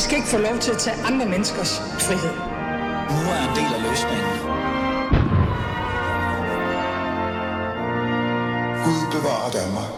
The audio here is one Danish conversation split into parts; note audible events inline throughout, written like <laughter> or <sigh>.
I skal ikke få lov til at tage andre menneskers frihed. Nu er en del af løsningen. Gud bevarer Danmark.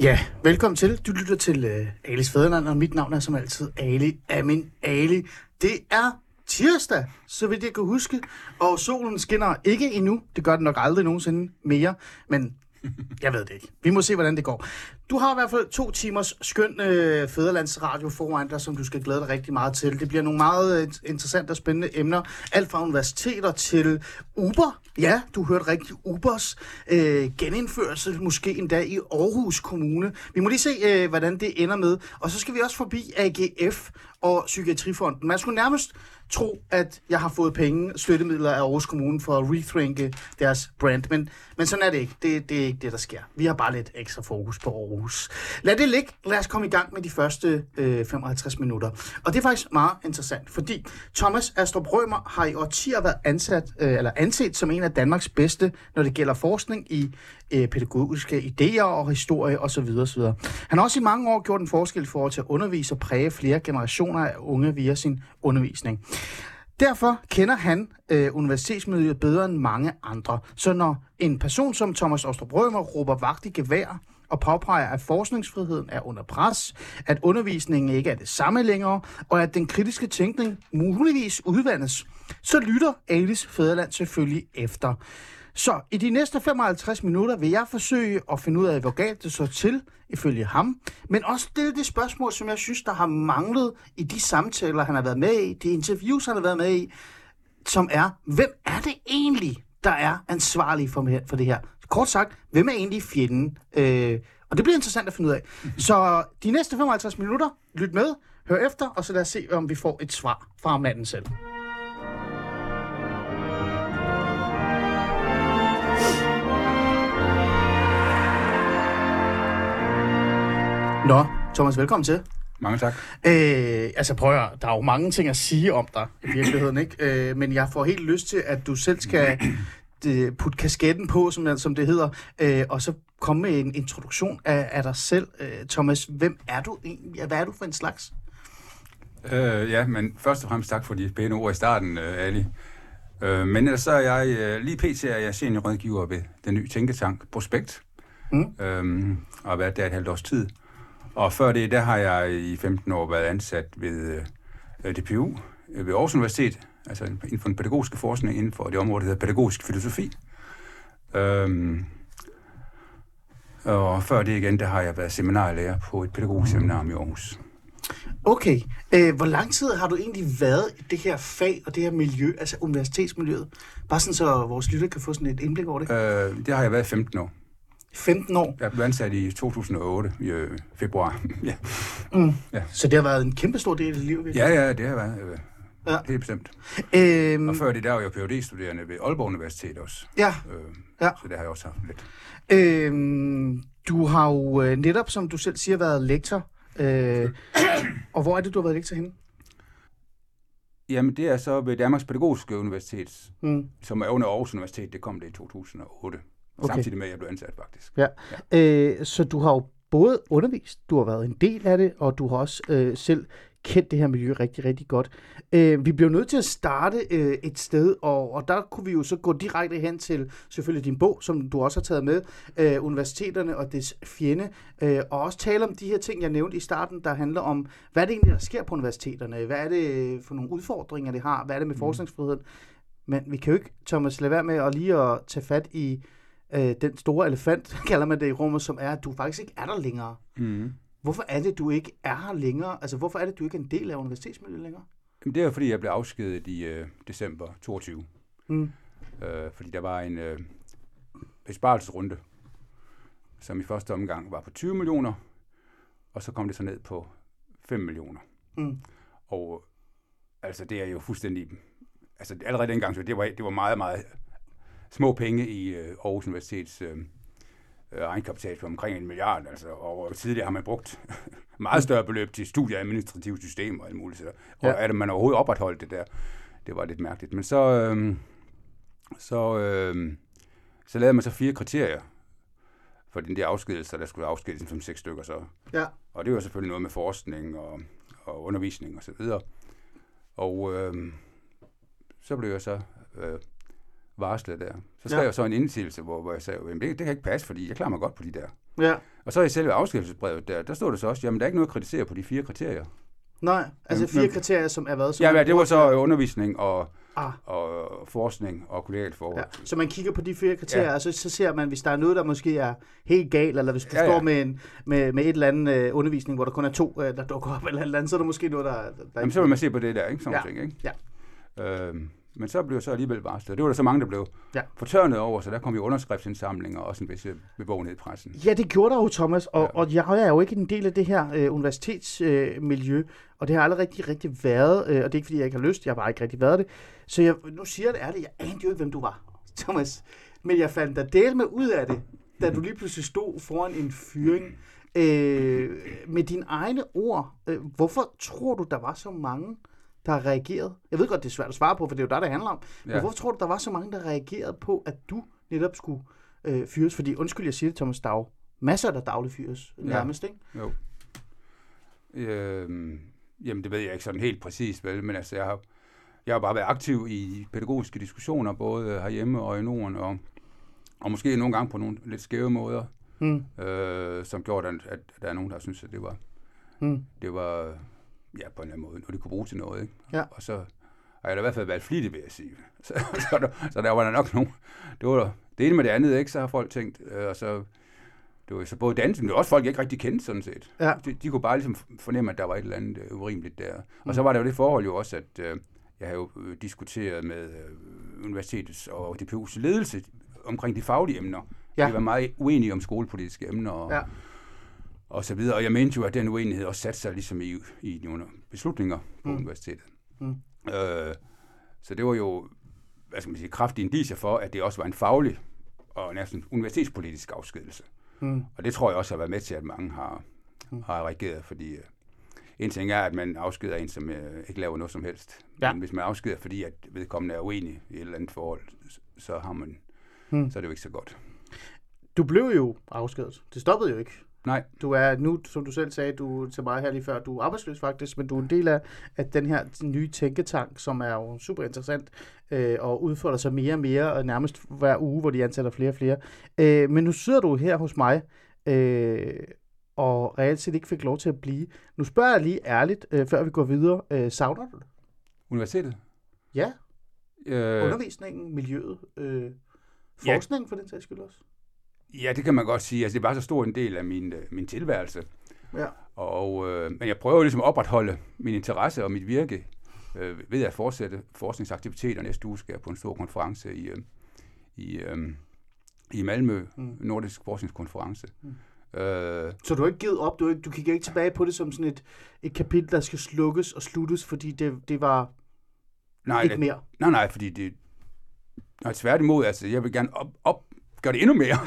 Ja, velkommen til. Du lytter til uh, Alis Fæderland, og mit navn er som altid Ali Amin Ali. Det er tirsdag, så vidt jeg kan huske, og solen skinner ikke endnu. Det gør den nok aldrig nogensinde mere, men <laughs> jeg ved det ikke. Vi må se, hvordan det går. Du har i hvert fald to timers skøn øh, fæderlandsradio foran dig, som du skal glæde dig rigtig meget til. Det bliver nogle meget øh, interessante og spændende emner. Alt fra universiteter til Uber. Ja, du hørte rigtigt. Ubers øh, genindførelse, måske endda i Aarhus Kommune. Vi må lige se, øh, hvordan det ender med. Og så skal vi også forbi AGF og Psykiatrifonden. Man skulle nærmest tro, at jeg har fået penge, støttemidler af Aarhus Kommune for at rethrinke deres brand. Men, men sådan er det ikke. Det, det er ikke det, der sker. Vi har bare lidt ekstra fokus på Aarhus. Lad det ligge. Lad os komme i gang med de første øh, 55 minutter. Og det er faktisk meget interessant, fordi Thomas Astrup Rømer har i årtier været ansat, øh, eller anset som en af Danmarks bedste, når det gælder forskning i øh, pædagogiske idéer og historie osv. osv. Han har også i mange år gjort en forskel for at undervise og præge flere generationer af unge via sin undervisning. Derfor kender han øh, universitetsmiljøet bedre end mange andre. Så når en person som Thomas Ostrup Rømer råber vagt i gevær og påpeger, at forskningsfriheden er under pres, at undervisningen ikke er det samme længere, og at den kritiske tænkning muligvis udvandes, så lytter Alice Fæderland selvfølgelig efter. Så i de næste 55 minutter vil jeg forsøge at finde ud af, hvor galt det så til, ifølge ham, men også stille det spørgsmål, som jeg synes, der har manglet i de samtaler, han har været med i, de interviews, han har været med i, som er, hvem er det egentlig, der er ansvarlig for, for det her? Kort sagt, hvem er egentlig fjenden? Øh, og det bliver interessant at finde ud af. Så de næste 55 minutter, lyt med, hør efter, og så lad os se, om vi får et svar fra manden selv. Nå, Thomas, velkommen til. Mange tak. Øh, altså prøv at, der er jo mange ting at sige om dig i virkeligheden, ikke? Øh, men jeg får helt lyst til, at du selv skal <clears throat> det, putte kasketten på, som, som det hedder, øh, og så komme med en introduktion af, af dig selv. Øh, Thomas, hvem er du egentlig? Hvad er du for en slags? Øh, ja, men først og fremmest tak for de pæne ord i starten, øh, Ali. Øh, men ellers så er jeg, øh, lige pt. er jeg seniorrådgiver ved den nye tænketank Prospekt, mm. øh, og har været der et halvt års tid. Og før det, der har jeg i 15 år været ansat ved øh, DPU øh, ved Aarhus Universitet, altså inden for den pædagogiske forskning inden for det område, der hedder pædagogisk filosofi. Øhm, og før det igen, der har jeg været seminarlærer på et pædagogisk seminarium i Aarhus. Okay. Øh, hvor lang tid har du egentlig været i det her fag og det her miljø, altså universitetsmiljøet? Bare sådan, så vores lytter kan få sådan et indblik over det. Øh, det har jeg været 15 år. 15 år? Jeg blev ansat i 2008, i øh, februar. <laughs> ja. Mm. ja. Så det har været en kæmpe stor del af dit liv? Ja, ja, det har været. Øh, ja. Helt bestemt. Øhm... Og før det, der var jeg phd studerende ved Aalborg Universitet også. Ja. Øh, ja. Så det har jeg også haft lidt. Øhm, du har jo øh, netop, som du selv siger, været lektor. Øh, og hvor er det, du har været lektor henne? Jamen, det er så ved Danmarks Pædagogiske Universitet, mm. som er under Aarhus Universitet. Det kom det i 2008. Okay. Samtidig med, at jeg blev ansat, faktisk. Ja. ja. Øh, så du har jo både undervist, du har været en del af det, og du har også øh, selv kendt det her miljø rigtig, rigtig godt. Øh, vi blev nødt til at starte øh, et sted, og, og der kunne vi jo så gå direkte hen til selvfølgelig din bog, som du også har taget med, øh, Universiteterne og dets fjende, øh, og også tale om de her ting, jeg nævnte i starten, der handler om, hvad er det egentlig, der sker på universiteterne? Hvad er det for nogle udfordringer, det har? Hvad er det med mm. forskningsfriheden? Men vi kan jo ikke, Thomas, lade være med at lige at tage fat i øh, den store elefant, <laughs> kalder man det i rummet, som er, at du faktisk ikke er der længere. Mm. Hvorfor er det, du ikke er her længere? Altså, hvorfor er det, du ikke er en del af universitetsmiljøet længere? Jamen, det er fordi, jeg blev afskedet i øh, december 22. Mm. Øh, fordi der var en øh, besparelsesrunde, som i første omgang var på 20 millioner, og så kom det så ned på 5 millioner. Mm. Og altså, det er jo fuldstændig... Altså, allerede dengang, så det var, det var meget, meget små penge i øh, Aarhus Universitets øh, øh, egenkapital på omkring en milliard, altså, og tidligere har man brugt <laughs> meget større beløb til studieadministrative systemer og alt muligt. Så, og ja. at man overhovedet opretholdt det der, det var lidt mærkeligt. Men så, øh, så, øh, så lavede man så fire kriterier for den der afskedelse, der skulle afskedes som seks stykker så. Ja. Og det var selvfølgelig noget med forskning og, og undervisning og så videre. Og øh, så blev jeg så øh, varslet der. Så skrev Ja. jeg så en indsigelse, hvor, hvor jeg sagde, at det, det kan ikke passe, fordi jeg klarer mig godt på de der. Ja. Og så i selve afskedsbrevet der, der stod der så også, jamen der er ikke noget at kritisere på de fire kriterier. Nej, altså Jamen, fire men- kriterier, som er hvad? Som Ja, ja, det var så undervisning og, Ah. og forskning og kollegialt forhold. Ja, så man kigger på de fire kriterier, Ja. og så, så ser man, hvis der er noget, der måske er helt galt, eller hvis du Ja, står ja. med, en, med, med et eller andet øh, undervisning, hvor der kun er to, øh, der dukker op, eller eller andet, så er der måske noget, der... der Jamen, så vil man se på det der, ikke? Sådan ja. ting, ikke? Ja. Øhm, men så blev jeg så alligevel varslet. Det var der så mange, der blev Ja. fortørnet over, så der kom jo underskriftsindsamlinger og også en vis bevågenhed i pressen. Ja, det gjorde der jo, Thomas, og, ja. Og jeg er jo ikke en del af det her øh, universitetsmiljø, øh, og det har aldrig rigtig, rigtig været, øh, og det er ikke, fordi jeg ikke har lyst, jeg har bare ikke rigtig været det. Så jeg, nu siger jeg det ærligt, jeg anede jo ikke, hvem du var, <laughs> Thomas, men jeg fandt dig del med ud af det, da du lige pludselig stod foran en fyring. Øh, med dine egne ord, øh, hvorfor tror du, der var så mange, der har reageret? Jeg ved godt, det er svært at svare på, for det er jo dig, det handler om. Men Ja. hvorfor tror du, der var så mange, der reagerede på, at du netop skulle øh, fyres? Fordi, undskyld, jeg siger det, Thomas Dag, masser, der dagligt fyres, nærmest, ikke? Jo. Øhm, jamen, det ved jeg ikke sådan helt præcis, vel, men altså, jeg har, jeg har bare været aktiv i pædagogiske diskussioner, både herhjemme og i Norden, og, og måske nogle gange på nogle lidt skæve måder, Mm. øh, som gjorde, at, at der er nogen, der synes, at det var, Mm. det var ja, på en eller anden måde, noget de kunne bruge til noget. Ikke? Ja. Og så har jeg da i hvert fald været flittig, vil jeg sige. <laughs> Så, så, der, så der var der nok nogen. Det var der, det ene med det andet, ikke? Så har folk tænkt, øh, og så det var så både dansk, men det var også folk, jeg ikke rigtig kendte, sådan set. Ja. De, de kunne bare ligesom fornemme, at der var et eller andet øh, urimeligt der. Og så var der jo det forhold jo også, at øh, jeg har jo øh, diskuteret med øh, universitetets og DPU's ledelse omkring de faglige emner. Ja. De var meget uenige om skolepolitiske emner og, Ja. Og så videre. Og jeg mente jo, at den uenighed også satte sig ligesom i, i nogle beslutninger på Mm. universitetet. Mm. Øh, så det var jo, hvad skal man sige, kraftige indicier for, at det også var en faglig og næsten universitetspolitisk afskedelse. Mm. Og det tror jeg også har været med til, at mange har, Mm. har reageret, fordi øh, en ting er, at man afskeder en, som øh, ikke laver noget som helst. Ja. Men hvis man afskeder, fordi at vedkommende er uenig i et eller andet forhold, så, har man, Mm. så er det jo ikke så godt. Du blev jo afskedet. Det stoppede jo ikke. Nej, Du er nu, som du selv sagde, du til mig her lige før, du er arbejdsløs faktisk, men du er en del af, af den her nye tænketank, som er jo super interessant øh, og udfolder sig mere og mere, og nærmest hver uge, hvor de ansætter flere og flere. Øh, men nu sidder du her hos mig, øh, og reelt set ikke fik lov til at blive. Nu spørger jeg lige ærligt, øh, før vi går videre, øh, savner du det? universitetet. Ja, Øh, undervisningen, miljøet, øh, forskningen for den sags skyld også. Ja, det kan man godt sige. Altså, det var så stor en del af min, øh, min tilværelse. Ja. Og, øh, men jeg prøver ligesom at opretholde min interesse og mit virke øh, ved at fortsætte forskningsaktiviteter. Næste uge skal jeg på en stor konference i, øh, i, øh, i Malmø, Mm. Nordisk Forskningskonference. Mm. Øh, Så du har ikke givet op, du, ikke, du kigger ikke tilbage på det som sådan et, et kapitel, der skal slukkes og sluttes, fordi det, det var nej, ikke mere. nej, nej, fordi det... Nej, tværtimod, altså, jeg vil gerne op, op, gøre det endnu mere,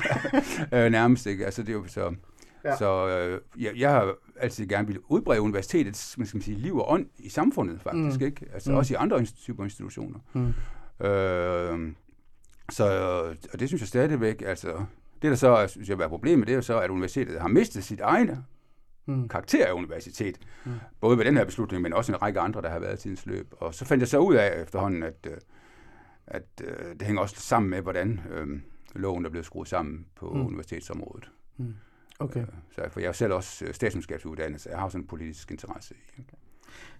<laughs> øh, nærmest, ikke? Altså, det er jo så... Ja. Så øh, jeg, jeg har altid gerne ville udbrede universitetets hvad skal man sige, liv og ånd i samfundet, faktisk, Mm. ikke? Altså Mm. også i andre typer institutioner. Mm. Øh, så, og det synes jeg stadigvæk, altså, det der så synes jeg, er problemet, det er jo så, at universitetet har mistet sit egne Mm. karakter af universitet. Mm. Både med den her beslutning, men også en række andre, der har været i tidens løb. Og så fandt jeg så ud af efterhånden, at, øh, at øh, det hænger også sammen med, hvordan øh, loven er blevet skruet sammen på Mm. mm. universitetsområdet. Okay. Øh, Så, for jeg er selv også øh, statskundskabsuddannet, så jeg har sådan en politisk interesse i.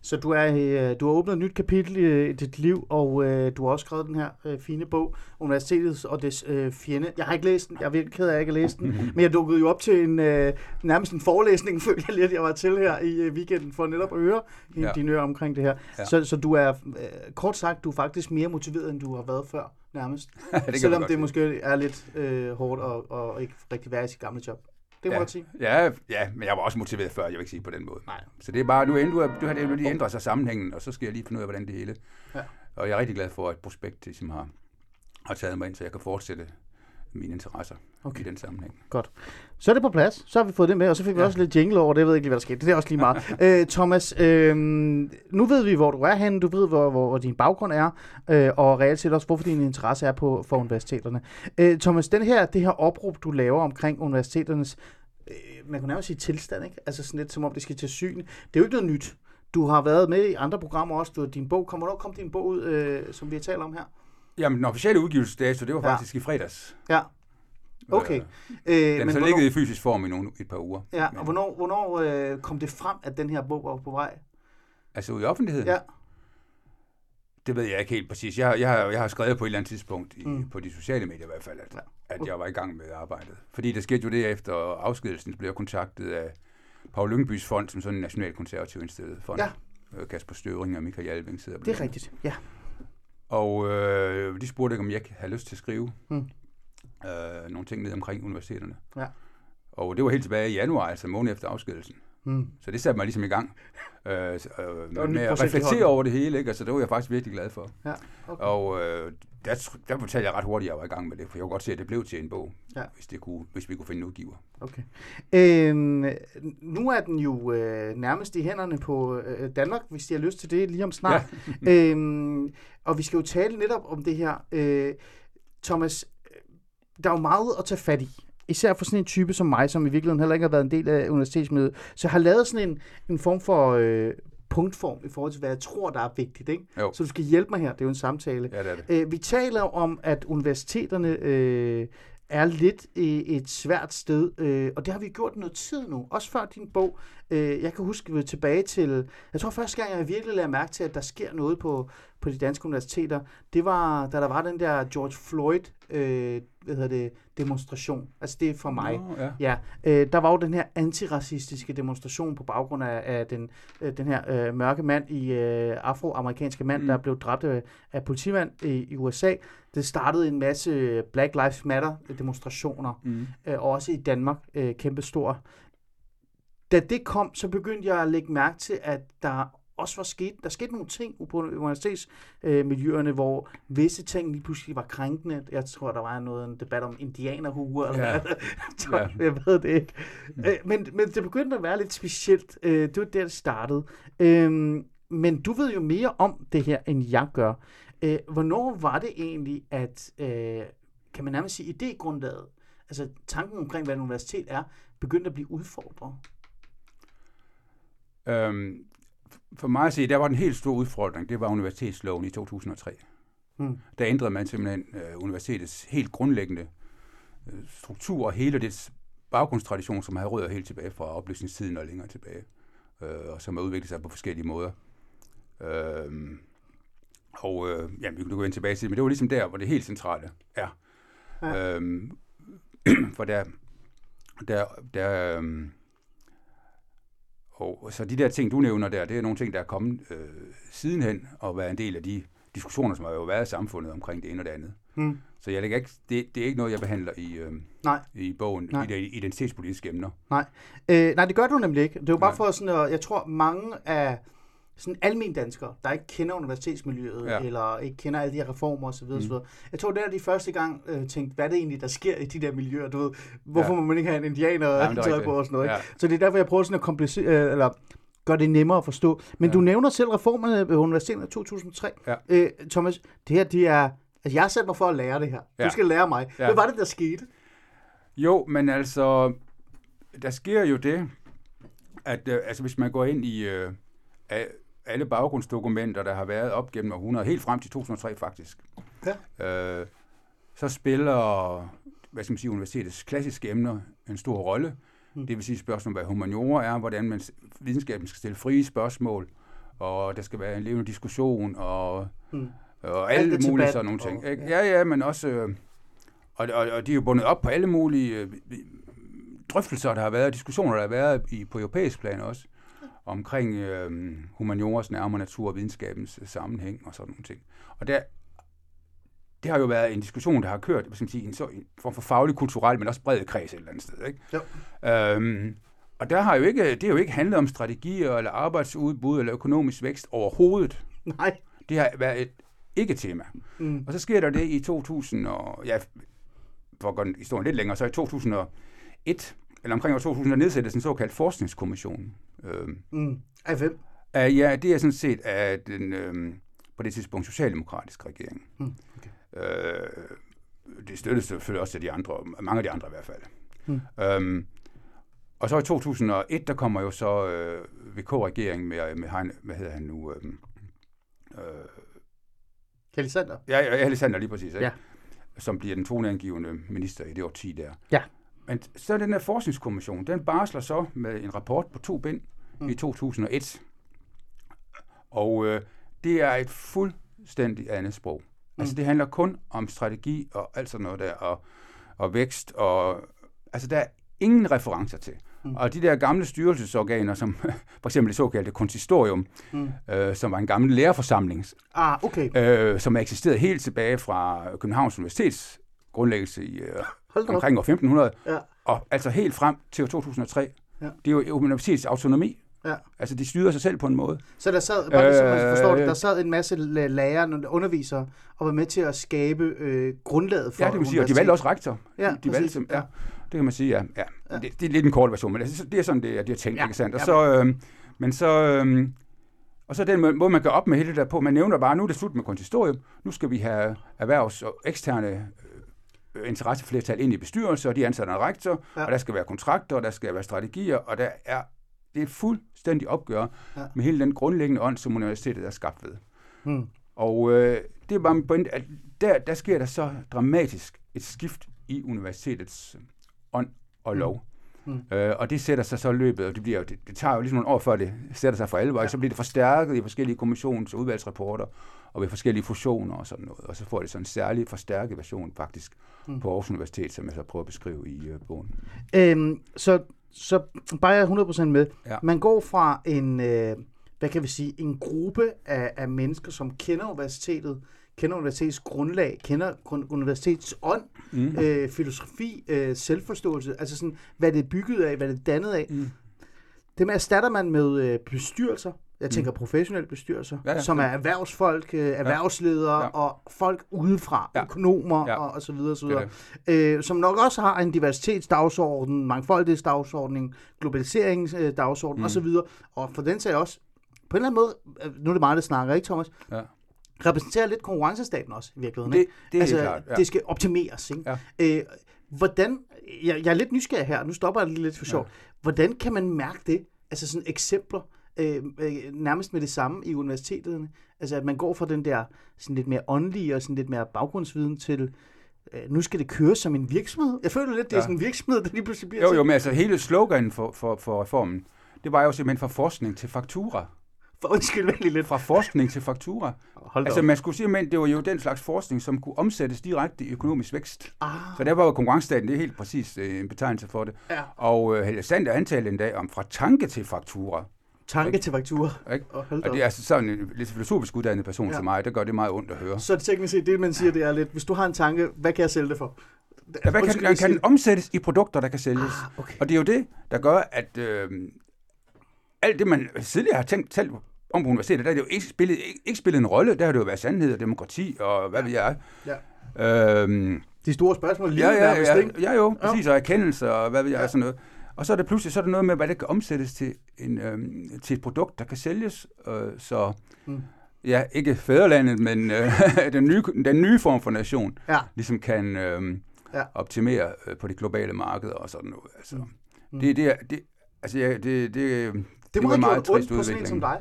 Så du, er, øh, du har åbnet et nyt kapitel i, i dit liv, og øh, du har også skrevet den her øh, fine bog, Universitetets og dets øh, fjende. Jeg har ikke læst den, jeg er virkelig ked af, at jeg ikke har læst den, men jeg dukkede jo op til en, øh, nærmest en forelæsning, <laughs> følte jeg lidt, jeg var til her i øh, weekenden, for netop at høre ja. Dine ører omkring det her. Ja. Så, så du er, øh, kort sagt, du er faktisk mere motiveret, end du har været før, nærmest. <laughs> det Selvom det måske er lidt øh, hårdt og, og ikke rigtig være i sit gamle job. Det må Ja. jeg sige. Ja, ja, men jeg var også motiveret før, jeg vil ikke sige på den måde. Nej. Så det er bare, nu, nu, nu har det lige ændret sig sammenhængen, og så skal jeg lige finde ud af, hvordan det hele. Ja. Og jeg er rigtig glad for, at Prospekt ligesom har, har taget mig ind, så jeg kan fortsætte mine interesser Okay. i den sammenhæng. Godt. Så er det på plads. Så har vi fået det med, og så fik vi Ja. også lidt jingle over det. Jeg ved ikke lige, hvad der skete. Det er også lige meget. <laughs> øh, Thomas, øh, nu ved vi, hvor du er henne. Du ved, hvor, hvor, hvor din baggrund er, øh, og reelt set også, hvorfor din interesse er på for universiteterne. Øh, Thomas, den her, det her opråb, du laver omkring universiteternes, øh, man kunne nærmest sige tilstand, ikke? Altså sådan lidt, som om det skal til syn. Det er jo ikke noget nyt. du har været med i andre programmer også. Du, din bog, kommer hvornår kom din bog ud, øh, som vi har talt om her? Jamen, den officielle udgivelsesdato, det var Ja. faktisk i fredags. Ja. Okay. Øh, Øh, den men så hvornår, ligget i fysisk form i nogle, et par uger. ja, Men- og hvornår, hvornår øh, kom det frem, at den her bog var på vej? Altså ud i offentligheden? Ja. Det ved jeg ikke helt præcis. Jeg, har- jeg, har, jeg har skrevet på et eller andet tidspunkt, i, Mm. på de sociale medier i hvert fald, at, Ja. at jeg var i gang med arbejdet. Fordi det skete jo det efter afskedelsen, blev jeg kontaktet af Paul Lyngbys fond, som sådan en nationalkonservativ indstillet fond. Ja. Øh, Kasper Støvring og Michael Jalving sidder på Det er den. rigtigt, ja. Og øh, de spurgte, om jeg havde lyst til at skrive Mm. øh, nogle ting ned omkring universiteterne. Ja. Og det var helt tilbage i januar, altså en måned efter afskedelsen. Mm. Så det satte mig ligesom i gang øh, øh, med at reflektere over det hele, ikke? Altså, det var jeg faktisk virkelig glad for. Ja, okay. Og øh, der, der fortalte jeg ret hurtigt, at jeg var i gang med det, for jeg kunne godt se, at det blev til en bog, Ja. hvis, det kunne, hvis vi kunne finde en udgiver. Okay. Øhm, nu er den jo øh, nærmest i hænderne på øh, Danmark, hvis de har lyst til det lige om snart. Ja. <laughs> øhm, og vi skal jo tale netop om det her. Øh, Thomas, øh, der er jo meget at tage fat i. Især for sådan en type som mig, som i virkeligheden heller ikke har været en del af universitetsmødet. Så jeg har lavet sådan en, en form for øh, punktform i forhold til, hvad jeg tror, der er vigtigt. Ikke? Jo. Så du skal hjælpe mig her. Det er jo en samtale. Ja, det er det. Øh, vi taler om, at universiteterne øh, er lidt i et svært sted, øh, og det har vi gjort noget tid nu, også før din bog. Øh, jeg kan huske, vi tilbage til, jeg tror første gang, jeg virkelig lagde mærke til, at der sker noget på, på de danske universiteter, det var, da der var den der George Floyd, øh, hvad hedder det, demonstration. Altså det er for mig. Nå, ja. Ja, øh, der var jo den her antiracistiske demonstration på baggrund af, af den, øh, den her øh, mørke mand i øh, afroamerikanske mand, mm. Der blev dræbt af, af politimand i, i USA. Det startede en masse Black Lives Matter demonstrationer, Mm. øh, og også i Danmark øh, kæmpestor. Da det kom, så begyndte jeg at lægge mærke til, at der også var sket, der skete nogle ting på universitetsmiljøerne, øh, hvor visse ting lige pludselig var krænkende. Jeg tror, der var noget en debat om indianerhuer, eller Ja. hvad. <laughs> Ja. Jeg ved det ikke. Øh, men, men det begyndte at være lidt specielt. Øh, det var der, det startede. Øh, men du ved jo mere om det her, end jeg gør. Øh, hvornår var det egentlig, at, øh, kan man nærmest sige, idégrundlaget, altså tanken omkring, hvad et universitet er, begyndte at blive udfordret? Øhm, for mig at se, der var den helt store udfordring, det var universitetsloven i 2003. Hmm. Der ændrede man simpelthen øh, universitetets helt grundlæggende øh, struktur og hele dets baggrundstradition, som havde rødder helt tilbage fra oplysningstiden og længere tilbage, øh, og som har udviklet sig på forskellige måder. Øh, og øh, ja, vi kan gå ind tilbage til det, men det var ligesom der, hvor det helt centrale er. Ja. Ja. Øhm, <clears throat> for der, der, der øhm, og så de der ting, du nævner der, det er nogle ting, der er kommet øh, sidenhen og været en del af de diskussioner, som har jo været i samfundet omkring det ene og det andet. Hmm. Så jeg lægger ikke, det, det er ikke noget, jeg behandler i, øh, Nej. i bogen, Nej. i de identitetspolitiske emner. Nej. Øh, nej, det gør du nemlig ikke. Det er jo bare Nej. for sådan at, jeg tror mange af sådan almen danskere, der ikke kender universitetsmiljøet, ja. Eller ikke kender alle de her reformer osv. Mm. osv. Jeg tror, det er de første gang øh, tænkte, hvad er det egentlig, der sker i de der miljøer, du ved, hvorfor ja. Må man ikke have en indianer er tøj på og sådan noget, ikke? Ja. Så det er derfor, jeg prøver sådan at komplicere, øh, eller gøre det nemmere at forstå. Men ja. du nævner selv reformerne ved universitetet i 2003. Ja. Øh, Thomas, det her, det er, altså jeg har sat mig for at lære det her. Du Ja. skal lære mig. Ja. Hvad var det, der skete? Jo, men altså, der sker jo det, at øh, altså, hvis man går ind i øh, alle baggrundsdokumenter, der har været op gennem århundreder, helt frem til 2003 faktisk, Ja. øh, så spiller hvad skal man sige, universitetets klassiske emner en stor rolle. Mm. Det vil sige spørgsmål hvad humaniora er, hvordan man, videnskaben skal stille frie spørgsmål, og der skal være en levende diskussion, og, Mm. og alle mulige sådan nogle ting. og- ikke? Ja, ja, men også... Øh, og, og, og de er jo bundet op på alle mulige øh, drøftelser, der har været, diskussioner, der har været i, på europæisk plan også, omkring øh, humanioras nærmere natur og videnskabens øh, sammenhæng og sådan nogle ting. Og der, det har jo været en diskussion, der har kørt, hvad skal man sige, en, så, en form for faglig, kulturel, men også bred kreds et eller andet sted. Ikke? Jo. Øhm, og der har jo ikke, det har jo ikke handlet om strategier eller arbejdsudbud eller økonomisk vækst overhovedet. Nej. Det har været et ikke-tema. Mm. Og så sker der det i 2000, og, ja, for at gøre historien lidt længere, så i 2001, eller omkring år 2000, der nedsættes en såkaldt forskningskommission. Øhm, Mm. Af hvem? af, ja, det er sådan set af den, øhm, på det tidspunkt, socialdemokratiske regering. Mm, okay. Øh, det støttes selvfølgelig også af de andre, mange af de andre i hvert fald. Mm. Øhm, og så i 2001, der kommer jo så øh, VK-regering med, med Hein, hvad hedder han nu? Øh, øh, Kelly Sander. ja, ja, Alexander lige præcis, ikke? Ja. som bliver den toneangivende minister i det årti der. Ja. Men så den her forskningskommission, den barsler så med en rapport på to bind mm. i 2001. Og øh, det er et fuldstændig andet sprog. Mm. Altså det handler kun om strategi og alt sådan noget der, og, og vækst, og altså der er ingen referencer til. Mm. Og de der gamle styrelsesorganer, som <laughs> for eksempel det såkaldte konsistorium, mm. øh, som var en gammel lærerforsamling, Ah, okay. øh, som er eksisteret helt tilbage fra Københavns Universitets grundlæggelse i øh, <laughs> omkring år 1500, Ja. og altså helt frem til år 2003. Ja. Det er jo universitetets autonomi. Ja. Altså, de styrer sig selv på en måde. Så der sad, bare lige så man forstår det, Øh, der sad en masse lærere, nogle undervisere, og var med til at skabe øh, grundlaget for Ja, det vil sige, og de valgte også rektor. Ja, de valgte, ja. ja. Det kan man sige, ja. ja. ja. Det, det, er lidt en kort version, men altså, det er sådan, det det er tænkt, Ja, ikke sandt? Og så, øh, men så, øh, og så den måde, man gør op med hele det der på, man nævner bare, nu er det slut med konsistorium, nu skal vi have erhvervs- og eksterne øh, interesseflertal ind i bestyrelser, og de ansætter en rektor, ja. og der skal være kontrakter, og der skal være strategier, og der er, det er fuldstændig opgør Ja. med hele den grundlæggende ånd, som universitetet er skabt ved. Hmm. Og øh, det var min pointe, at der, der sker der så dramatisk et skift i universitetets øh, ånd og lov. Mm. Mm. Øh, og det sætter sig så løbet, og det, bliver, jo- det, det tager jo ligesom nogle år, før det sætter sig for alvor. Ja. Så bliver det forstærket i forskellige kommissions- og udvalgsrapporter, og ved forskellige fusioner og sådan noget. Og så får det sådan en særlig forstærket version faktisk mm. på Aarhus Universitet, som jeg så prøver at beskrive i øh, bogen. Øhm, så, så bare jeg er 100% med. Ja. Man går fra en, øh, hvad kan vi sige, en gruppe af, af mennesker, som kender universitetet, kender universitetets grundlag, kender grund, universitetets ånd, mm. øh, filosofi, øh, selvforståelse, altså sådan, hvad det er bygget af, hvad det er dannet af. Mm. Dem erstatter man med øh, bestyrelser, jeg tænker mm. professionelle bestyrelser, ja, Ja, som er erhvervsfolk, øh, erhvervsledere ja. Og folk udefra, ja. Økonomer Ja. og, og så videre, og så Det videre er øh, som nok også har en diversitetsdagsorden, mangfoldighedsdagsorden, globaliseringsdagsorden mm. osv. Og for den sags også, på en eller anden måde, øh, nu er det mig, der snakker, ikke Thomas? Ja. Repræsenterer lidt konkurrencestaten også i virkeligheden. Det- ikke? det er altså, klart, ja. det skal optimeres. Ikke? Ja. Øh, hvordan, jeg, jeg er lidt nysgerrig her, nu stopper jeg lige lidt for sjov. Ja. Hvordan kan man mærke det? Altså sådan eksempler, øh, øh, nærmest med det samme i universiteterne. Altså at man går fra den der sådan lidt mere åndelige og sådan lidt mere baggrundsviden til, øh, nu skal det køre som en virksomhed. Jeg føler lidt, det er Ja. sådan en virksomhed, der lige pludselig bliver Jo, jo, men altså hele sloganen for, for, for reformen, det var jo simpelthen fra forskning til faktura. For undskyld mig lidt. Fra forskning til faktura. Hold Altså op. man skulle sige, at det var jo den slags forskning, som kunne omsættes direkte i økonomisk vækst. Ah. Så der var jo konkurrencestaten, det er helt præcis øh, en betegnelse for det. Ja. Og øh, Helle Sander antalte en dag om fra tanke til faktura. Tanke til faktura. Ikke? Da Og det er altså sådan en lidt filosofisk uddannet person Ja. ja. som mig, der gør det meget ondt at høre. Så er teknisk set, det man siger, det er lidt, hvis du har en tanke, hvad kan jeg sælge det for? Ja, hvad kan, jeg kan den omsættes i produkter, der kan sælges? Ah, okay. Og det er jo det, der gør, at øh, alt det, man tidligere har tænkt selv om på universitetet, der har det jo ikke spillet, ikke, ikke spillet en rolle. Der har det jo været sandhed og demokrati og hvad ved jeg. Ja. Øhm, De store spørgsmål lige ja, ja, ja, ikke? ja, jo, præcis, og erkendelse og hvad ved jeg, ja. sådan noget. Og så er det pludselig så er det noget med, hvad det kan omsættes til, en, øhm, til et produkt, der kan sælges. Øh, så Mm. ja, ikke fædrelandet, men øh, <laughs> den, nye, den nye form for nation, Ja. ligesom kan øh, Ja. optimere øh, på de globale markeder og sådan noget. Altså, Mm. mm. det, det, er- det, altså, ja, det, det, det, Det var have meget trist på en som udvikling. dig.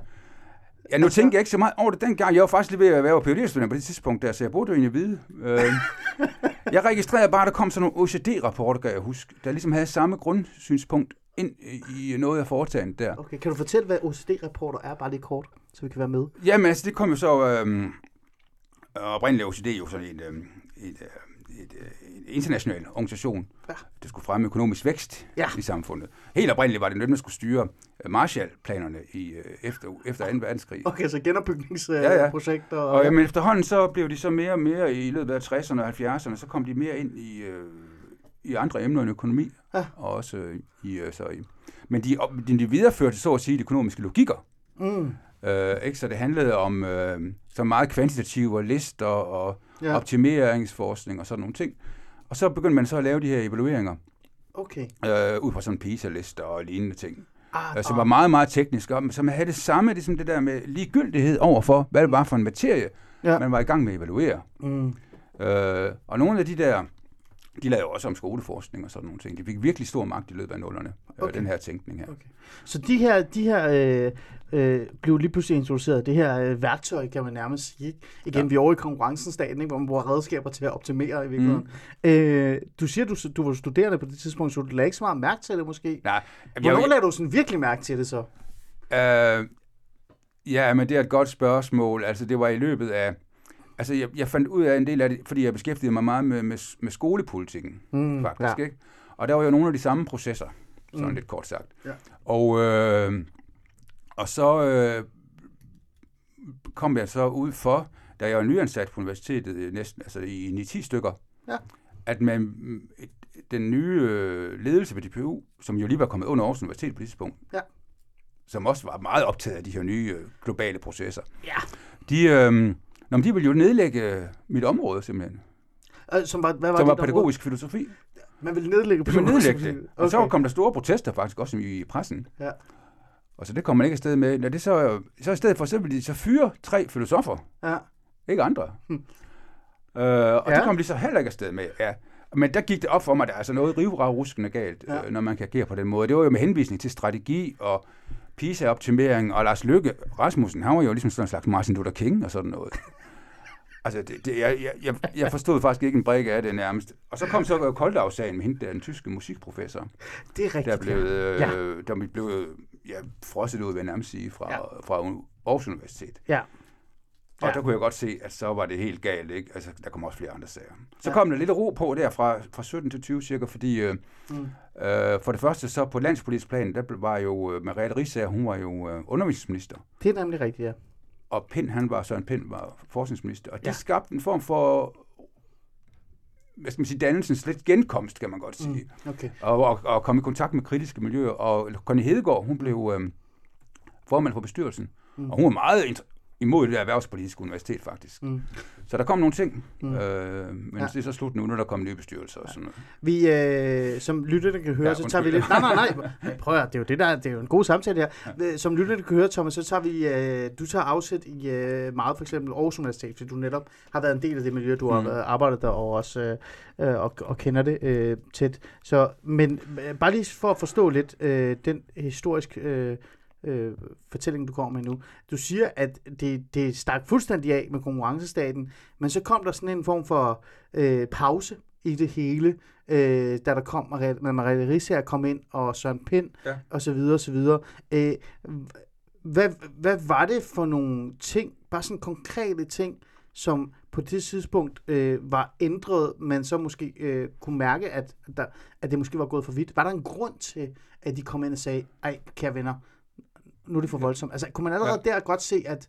Ja, nu Altså- tænker jeg ikke så meget over det dengang. Jeg var faktisk lige ved at være PhD-student på det tidspunkt der, så jeg burde jo egentlig vide. Øh, <laughs> <laughs> jeg registrerede bare, at der kom sådan nogle OECD-rapporter, kan jeg huske, der ligesom havde samme grundsynspunkt ind i noget af foretagendet der. Okay, kan du fortælle, hvad OCD-rapporter er, bare lige kort, så vi kan være med? Jamen altså, det kom jo så... Øh, oprindeligt OCD jo sådan en, øh, et, øh, et, øh, en international organisation, Ja. der skulle fremme økonomisk vækst Ja. i samfundet. Helt oprindeligt var det noget, der skulle styre øh, Marshall-planerne i, øh, efter, efter 2. verdenskrig. Okay, så genopbygningsprojekter. Ja, ja. og, Og jamen, efterhånden så blev de så mere og mere i løbet af 60'erne og 70'erne, så kom de mere ind i, øh, i andre emner end økonomi, Ja. og også i, så i. Men de, de videreførte så at sige de økonomiske logikker. Mm. Øh, ikke? Så det handlede om øh, så meget kvantitative lister og Ja. optimeringsforskning og sådan nogle ting. Og så begyndte man så at lave de her evalueringer Okay. øh, ud fra sådan PISA-lister og lignende ting. Ah, øh, som var meget, meget tekniske, og som havde det samme, ligesom det der med ligegyldighed overfor, hvad det var for en materie, ja. man var i gang med at evaluere. Mm. Øh, og nogle af de der de lavede også om skoleforskning og sådan nogle ting. De fik virkelig stor magt i løbet af nullerne, okay. Okay. den her tænkning her. Okay. Så de her, de her øh, øh, blev lige pludselig introduceret, det her øh, værktøj, kan man nærmest sige. Ikke? Igen, ja. vi er over i konkurrencen staten, ikke? hvor man bruger redskaber til at optimere i virkeligheden. Mm. Øh, du siger, du, du var studerende på det tidspunkt, så du lagde ikke så meget mærke til det måske. Nej, Hvornår jeg, lagde du sådan virkelig mærke til det så? Øh, ja, men det er et godt spørgsmål. Altså, det var i løbet af... Altså, jeg, jeg fandt ud af en del af det, fordi jeg beskæftigede mig meget med, med, med skolepolitikken, Mm, faktisk, ja. ikke? Og der var jo nogle af de samme processer, sådan Mm. lidt kort sagt. Ja. Og, øh, og så øh, kom jeg så ud for, da jeg var nyansat på universitetet, øh, næsten altså i 9-10 stykker, Ja. at man, den nye øh, ledelse ved DPU, som jo lige var kommet under Aarhus Universitet på det tidspunkt, Ja. som også var meget optaget af de her nye øh, globale processer, Ja. de, øh, nå, men de ville jo nedlægge øh, mit område simpelthen, Øh, som var, hvad var som var område? pædagogisk filosofi. Man ville nedlægge Det ville nedlægge det. Okay. Og så kom der store protester faktisk også i pressen. Ja. Og så det kom man ikke afsted med. Når det så, så i stedet for, så ville de så fyre tre filosofer, Ja. ikke andre. Hm. Øh, og Ja. det kom de så heller ikke afsted med. Ja. Men der gik det op for mig, at der er altså noget rivravruskende galt, Ja. ja. øh, når man kan agere på den måde. Det var jo med henvisning til strategi og PISA-optimering, og Lars Løkke Rasmussen, han var jo ligesom sådan en slags Martin Luther King og sådan noget. <laughs> Altså, det, det, jeg, jeg- jeg, forstod faktisk ikke en brik af det nærmest. Og så kom så Koldau-sagen med hende, der, den tyske musikprofessor, Det er rigtigt. der blev, øh, Ja. der blev ja, frosset ud, vil jeg nærmest sige, fra, Ja. ja. fra Aarhus Universitet. Ja. Og Ja. der kunne jeg godt se, at så var det helt galt, ikke? Altså, der kom også flere andre sager. Så kom der lidt ro på der fra, fra 17 til 20 cirka, fordi øh, Mm. øh, for det første så på landspolitisk plan, der var jo øh, Mariette Rissager, hun var jo øh, undervisningsminister. Det er nemlig rigtigt, ja. Og Pind, han var, Søren Pind var forskningsminister. Og det Ja. skabte en form for, hvad skal man sige, dannelsens lidt genkomst, kan man godt sige. Mm. Okay. Og, og, og komme i kontakt med kritiske miljøer. Og Connie Hedegaard, hun blev øh, formand for bestyrelsen. Mm. Og hun var meget imod det der erhvervspolitiske universitet, faktisk. Mm. Så der kom nogle ting, Mm. øh, men Ja. det er så slut nu, når der kommer nye bestyrelser og sådan noget. Vi, øh, som lytterne kan høre, ja, så tager vi lidt... Nej, nej, nej. <laughs> Prøv at, det er jo det der, det er jo en god samtale her. Ja. Som lytterne kan høre, Thomas, så tager vi, øh, du tager afsæt i øh, meget for eksempel Aarhus Universitet, fordi du netop har været en del af det miljø, du mm. har arbejdet der og også øh, øh, og, og kender det øh, tæt. Så, men øh, bare lige for at forstå lidt øh, den historisk øh, øh, fortælling, du kommer med nu. Du siger, at det, det stak fuldstændig af med konkurrencestaten, men så kom der sådan en form for øh, pause i det hele, øh, da der kom Mariette, Mariette Risser kom ind, og Søren Pind, Ja. og så videre, og så videre. Øh, hvad, hvad var det for nogle ting, bare sådan konkrete ting, som på det tidspunkt øh, var ændret, men så måske øh, kunne mærke, at, der, at det måske var gået for vidt? Var der en grund til, at de kom ind og sagde, ej, kære venner, nu er det for voldsomt? Altså, kunne man allerede ja. der godt se, at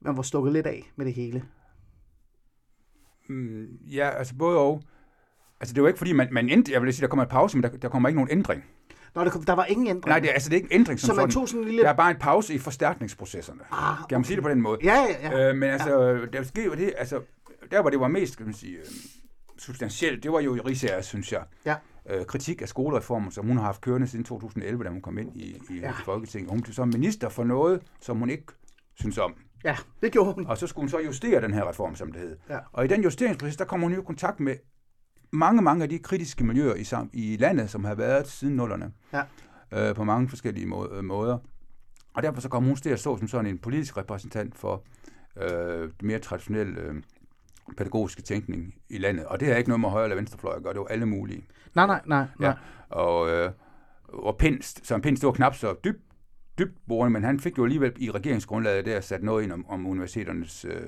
man var stukket lidt af med det hele? Mm, ja, altså både og. Altså det var ikke fordi, man, man endte, jeg vil sige, der kommer en pause, men der, der kommer ikke nogen ændring. Nå, der, kom, der var ingen ændring. Nej, det, altså det er ikke en ændring som så man sådan. tog sådan en lille... Der er bare en pause i forstærkningsprocesserne. Ah, Kan man sige det på den måde? Ja, ja, ja. Øh, men altså, der skete jo det, altså, der hvor det var mest, kan man sige, øh, substantielt, det var jo Risager, synes jeg. Ja. Øh, kritik af skolereformen, som hun har haft kørende siden 2011, da hun kom ind i, i, Ja. Folketinget. Hun blev så minister for noget, som hun ikke synes om. Ja, det gjorde hun. Og så skulle hun så justere den her reform, som det hed. Ja. Og i den justeringsproces, der kommer hun jo i kontakt med mange, mange af de kritiske miljøer i, sam- i landet, som har været siden nullerne. Ja. Øh, på mange forskellige må- øh, måder. Og derfor så kommer hun til at stå som sådan en politisk repræsentant for øh, det mere traditionelle øh, pædagogiske tænkning i landet. Og det har ikke noget med højre eller venstrefløj at gøre, det var alle mulige. Nej, nej, nej. nej. Ja. Og, øh, og Pind, Søren Pind stod knap så dybt, dybt borende, men han fik jo alligevel i regeringsgrundlaget der sat noget ind om, om universiteternes øh,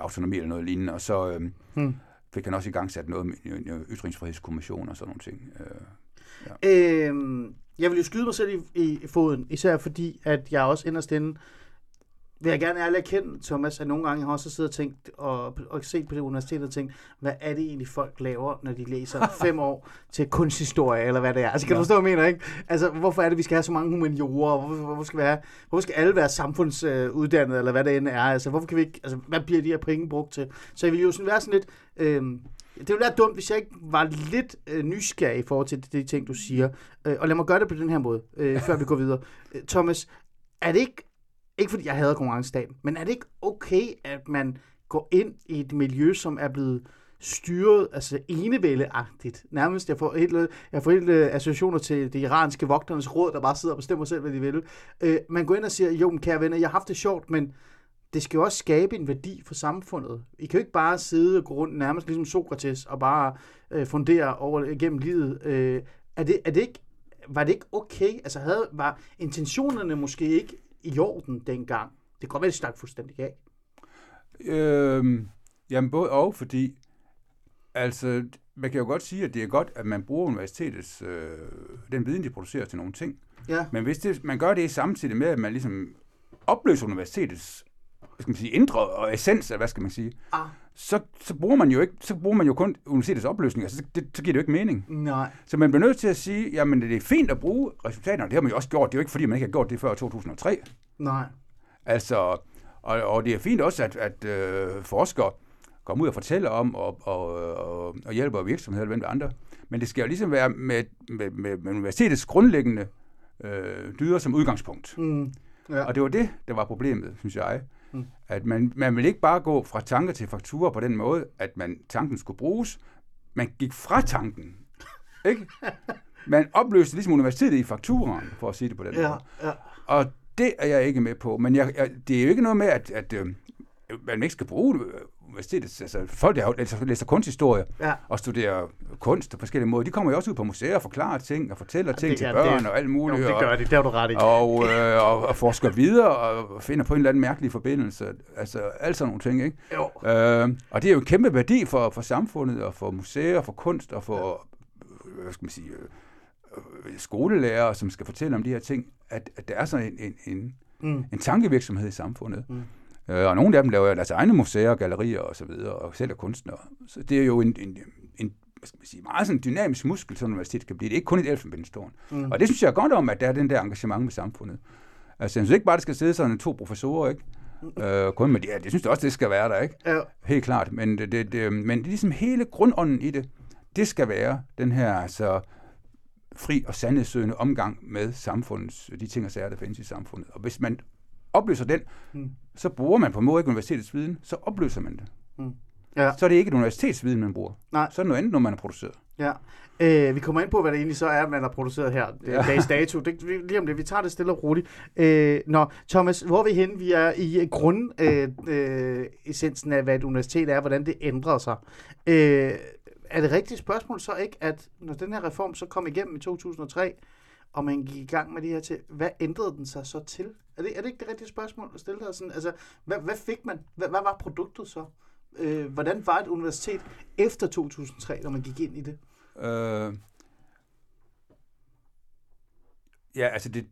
autonomi eller noget lignende, og så øh, Hmm. fik han også i gang sat noget med en- en ytringsfrihedskommission og sådan nogle ting. Øh, Øhm, jeg vil jo skyde mig selv i, i foden, især fordi, at jeg også inderst inde, vil jeg gerne ærligt erkende, Thomas, at nogle gange har jeg også siddet og tænkt, og, og set på det universitet og tænkt, hvad er det egentlig folk laver, når de læser <laughs> fem år til kunsthistorie, eller hvad det er? Altså, kan du Ja. forstå, hvad jeg mener, ikke? Altså, hvorfor er det, vi skal have så mange humaniorer? Hvorfor, hvorfor, skal, vi have, hvorfor skal alle være samfundsuddannede, eller hvad det end er? Altså, hvorfor kan vi ikke, altså, hvad bliver de her penge brugt til? Så jeg vil jo sådan være sådan lidt, øhm, det ville være dumt, hvis jeg ikke var lidt øh, nysgerrig i forhold til de, de ting, du siger. Øh, og lad mig gøre det på den her måde, øh, før vi går videre. Øh, Thomas, er det ikke, ikke fordi jeg hader konkurrencestaten, men er det ikke okay, at man går ind i et miljø, som er blevet styret, altså enevældeagtigt. Nærmest, jeg får helt, jeg får helt øh, associationer til det iranske vogternes råd, der bare sidder og bestemmer selv, hvad de vil. Øh, man går ind og siger, jo, men kære venner, jeg har haft det sjovt, men det skal jo også skabe en værdi for samfundet. I kan jo ikke bare sidde og gå rundt nærmest ligesom Sokrates og bare øh, fundere over gennem livet. Øh, er, det, er det ikke, var det ikke okay? Altså havde, var intentionerne måske ikke i orden dengang? Det kan godt være, det stak fuldstændig af. Øhm, jamen både og, fordi altså, man kan jo godt sige, at det er godt, at man bruger universitetets, øh, den viden, de producerer til nogle ting. Ja. Men hvis det, man gør det samtidig med, at man ligesom opløser universitetets hvad skal man sige, indre og essens af, hvad skal man sige, Ah. så, så, bruger man jo ikke, så bruger man jo kun universitetets opløsning, altså, det, så giver det jo ikke mening. Nej. Så man bliver nødt til at sige, jamen det er fint at bruge resultaterne, det har man jo også gjort, det er jo ikke fordi, man ikke har gjort det før 2003. Nej. Altså, og, og det er fint også, at, at øh, forskere kommer ud og fortæller om og, og, og, og hjælper virksomheder eller hvem andre. Men det skal jo ligesom være med, med, med, med universitetets grundlæggende øh, dyder som udgangspunkt. Mm. Ja. Og det var det, der var problemet, synes jeg. Mm. At man, man vil ikke bare gå fra tanker til fakturer på den måde, at man tanken skulle bruges. Man gik fra tanken. <laughs> Ikke? Man opløste ligesom universitetet i fakturen, for at sige det på den Ja, måde. ja. Og det er jeg ikke med på. Men jeg, jeg, det er jo ikke noget med, at, at øh, man ikke skal bruge universitetet. Altså, folk, der læser, læser kunsthistorie Ja. og studerer kunst på forskellige måder, de kommer jo også ud på museer og forklarer ting og fortæller ting det- til ja, børn det- og alt muligt. Jo, det gør og, de, det har du ret i. og, øh, og, og forsker videre og finder på en eller anden mærkelig forbindelse. Altså alt sådan nogle ting, ikke? Jo. Øh, og det er jo en kæmpe værdi for, for samfundet og for museer, for kunst og for, øh, hvad skal man sige, øh, øh, skolelærer, som skal fortælle om de her ting, at, at der er sådan en, en, en, Mm. en tankevirksomhed i samfundet. Mm. Øh, og nogle af dem laver deres egne museer, gallerier og så videre, og sælger kunstnere. Så det er jo en, en, en hvad skal man sige, meget sådan dynamisk muskel, som universitetet kan blive. Det er ikke kun et elfenbenstårn. Mm. Og det synes jeg er godt om, at der er den der engagement med samfundet. Altså, jeg synes ikke bare, det skal sidde sådan to professorer, ikke? Øh, kun de, ja, det synes jeg også, det skal være der, ikke? Ja. Helt klart. Men det, det, det, men det er ligesom hele grundånden i det. Det skal være den her altså, fri og sandhedssøgende omgang med samfundets, de ting og sager, der findes i samfundet. Og hvis man opløser den, mm. så bruger man på en måde ikke universitetets viden, så opløser man det. Ja. Så er det ikke et universitetsviden, man bruger. Nej. Så er det noget andet, når man har produceret. Ja. Øh, vi kommer ind på, hvad det egentlig så er, man har produceret her. Ja. <laughs> Ja. Dags dato. Det, lige om det. Vi tager det stille og roligt. Øh, nå, Thomas, hvor er vi henne? Vi er i grund øh, øh, essensen af, hvad et universitet er, hvordan det ændrer sig. Øh, er det rigtige spørgsmål så ikke, at når den her reform så kom igennem i 2003, og man gik i gang med de her til, hvad ændrede den sig så til? Er det, er det ikke det rigtige spørgsmål at stille dig sådan? Altså, hvad, hvad fik man? Hvad, hvad var produktet så? Øh, hvordan var et universitet efter 2003, når man gik ind i det? Øh, ja, altså det,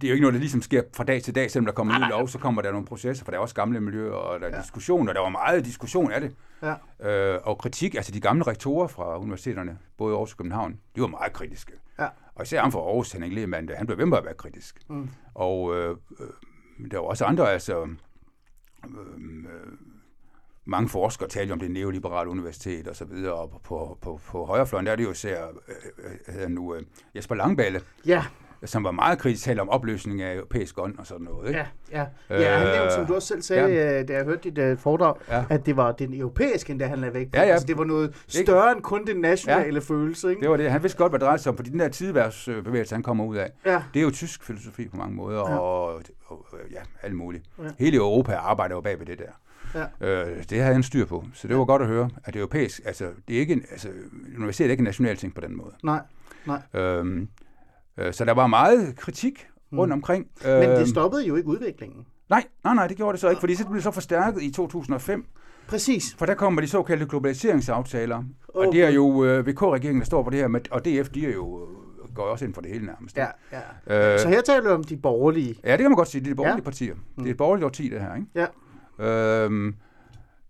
det er jo ikke noget, der ligesom sker fra dag til dag, selvom der kommer ny lov, så kommer der nogle processer, for der er også gamle miljøer, og der er ja. diskussion, og der var meget diskussion af det. Ja. Øh, og kritik, altså de gamle rektorer fra universiteterne, både Aarhus og København, de var meget kritiske. Og især ham fra Aarhus, Henning Lehmann, han blev ved med at være kritisk. Mm. Og øh, øh, der var også andre, altså øh, øh, mange forskere talte om det neoliberale universitet og så videre, og på, på, på, på højrefløjen, der er det jo især, øh, øh, hedder nu, øh, Jesper Langballe, Ja, som var meget kritisk, talte om opløsning af europæisk ånd og sådan noget. Ikke? ja, ja. Ja, han Øh, nævnte, som du også selv sagde, ja. da jeg hørte dit uh, foredrag, ja. At det var den europæiske, endda han lagde væk på. Ja, ja. Altså, det var noget større end kun den nationale ja. følelse, ikke? Det var det. Han vidste godt, hvad det drejede sig om, fordi den der tidværdsbevægelse, han kommer ud af, Ja. det er jo tysk filosofi på mange måder, ja. og, og ja, alt muligt. Ja. Hele Europa arbejder jo bag ved det der. Ja. Øh, det havde han styr på, så det var godt at høre, at det europæisk, altså, det er ikke, en- altså, universitetet er ikke en national ting på den måde. Nej, nej. Øhm, øh, så der var meget kritik rundt omkring. Mm. Men det Øhm, stoppede jo ikke udviklingen. Nej, nej, nej, det gjorde det så ikke, fordi så blev det så forstærket i 2005, Præcis. for der kommer de såkaldte globaliseringsaftaler, og Åh, det er jo øh, VK-regeringen, der står for det her, med, og DF, de er jo, øh, går også ind for det hele nærmest. Ja, ja. Øh, Så her taler vi om de borgerlige. Ja, det kan man godt sige. Det er de borgerlige Ja. partier. Det er et borgerligt årti, det her, ikke? Ja. Øhm,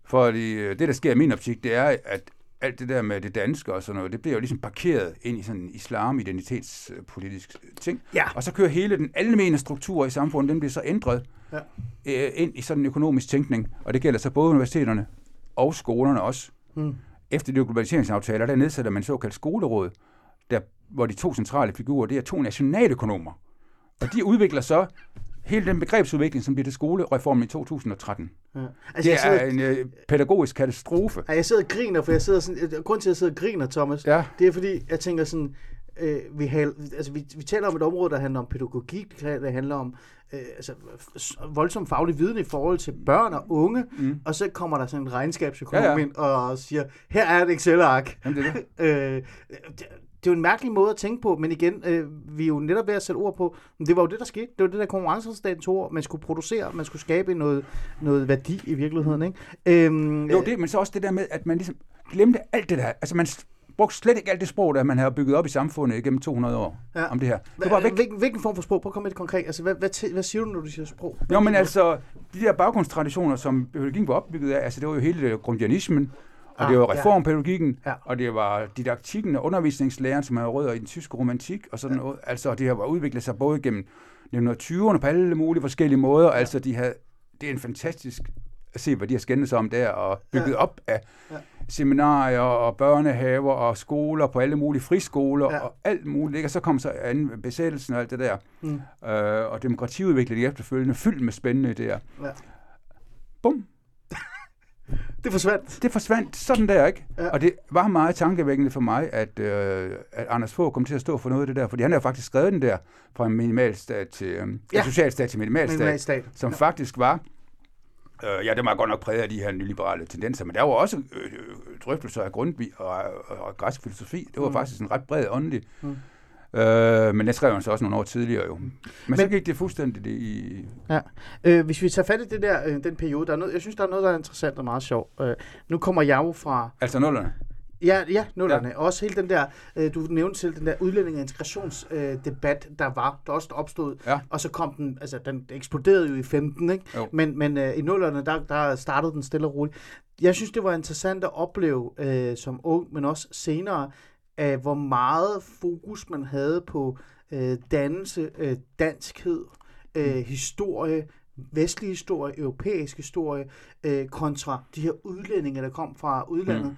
for det, der sker i min optik, det er, at alt det der med det danske og sådan noget, det bliver jo ligesom parkeret ind i sådan en islam-identitetspolitisk ting. Ja. Og så kører hele den almene struktur i samfundet, den bliver så ændret Ja. øh, ind i sådan en økonomisk tænkning. Og det gælder så både universiteterne og skolerne også. Mm. Efter de globaliseringsaftaler, der nedsætter man såkaldt skoleråd, der, hvor de to centrale figurer, det er to nationaløkonomer. Og de udvikler så hele den begrebsudvikling, som bliver til skolereformen i 2013. Ja. Altså, det sidder, er en øh, pædagogisk katastrofe. Ja, jeg sidder og griner, for jeg sidder sådan, grund til, at jeg sidder og griner, Thomas, Ja. det er fordi, jeg tænker sådan, øh, vi, har, altså, vi, vi taler om et område, der handler om pædagogik, der handler om øh, altså, voldsom faglig viden i forhold til børn og unge, mm. og så kommer der sådan en regnskabsøkonom ja. ja. ind og siger, her er et Excel-ark. Jamen, det er det. <laughs> øh, det, er jo en mærkelig måde at tænke på, men igen, øh, vi er jo netop ved at sætte ord på, men det var jo det, der skete. Det var det der konkurrenceresultat tog ord. Man skulle producere, man skulle skabe noget, noget værdi i virkeligheden, ikke? Øhm, Jo, det, men så også det der med, at man ligesom glemte alt det der. Altså, man brugte slet ikke alt det sprog, der man har bygget op i samfundet igennem 200 år Ja. om det her. Det var væk. Hvilken, hvilken form for sprog? Prøv at komme med det konkret. Altså, hvad, hvad, hvad siger du, når du siger sprog? Jo, men altså, de der baggrundstraditioner, som biologien var opbygget af, altså det var jo hele grundianismen, og Ah, det var ja. reformpædagogikken, Ja. og det var didaktikken og undervisningslæren, som havde rødder i den tyske romantik, og sådan noget. Altså, det har var udviklet sig både gennem 1920'erne på alle mulige forskellige måder. Altså, de havde, det er en fantastisk at se, hvad de har skændet sig om der, og bygget Ja. op af Ja. seminarier og børnehaver og skoler på alle mulige friskoler Ja. ja. og alt muligt. Ikke? Og så kom så anden besættelsen og alt det der. Mm. Øh, og demokratiudviklingen efterfølgende, fyldt med spændende idéer. Ja. Bum, Det forsvandt. det forsvandt sådan der, ikke? Ja. Ja. Og det var meget tankevækkende for mig, at, øh, at Anders Fogh kom til at stå for noget af det der, fordi han har faktisk skrevet den der fra en minimalstat til, øh, Ja. ja. socialstat til minimalstat, Minimalstat. som faktisk var, øh, ja, det var godt nok præget af de her nyliberale tendenser, men der var også øh, øh, drøftelser af Grundtvig og, og, og græsk filosofi. Det var mm. faktisk en ret bred åndelig. Mm. Øh, men det skrev han så også nogle år tidligere jo. Men, men så gik det fuldstændig i... Ja. Øh, hvis vi tager fat i det der, øh, den periode, der er noget, jeg synes, der er noget, der er interessant og meget sjovt. Øh, nu kommer jeg jo fra, Altså nullerne. ja, ja, nullerne. Ja. Også hele den der, øh, du nævnte selv, den der udlænding- og integrationsdebat, øh, der var, der også opstod. Ja. Og så kom den, altså den eksploderede jo i 15, ikke? Jo. Men, men øh, i nullerne, der, der startede den stille og roligt. Jeg synes, det var interessant at opleve øh, som ung, men også senere, af hvor meget fokus man havde på øh, dannelse, øh, danskhed, øh, historie, vestlig historie, europæisk historie, øh, kontra de her udlændinge, der kom fra udlandet. Mm.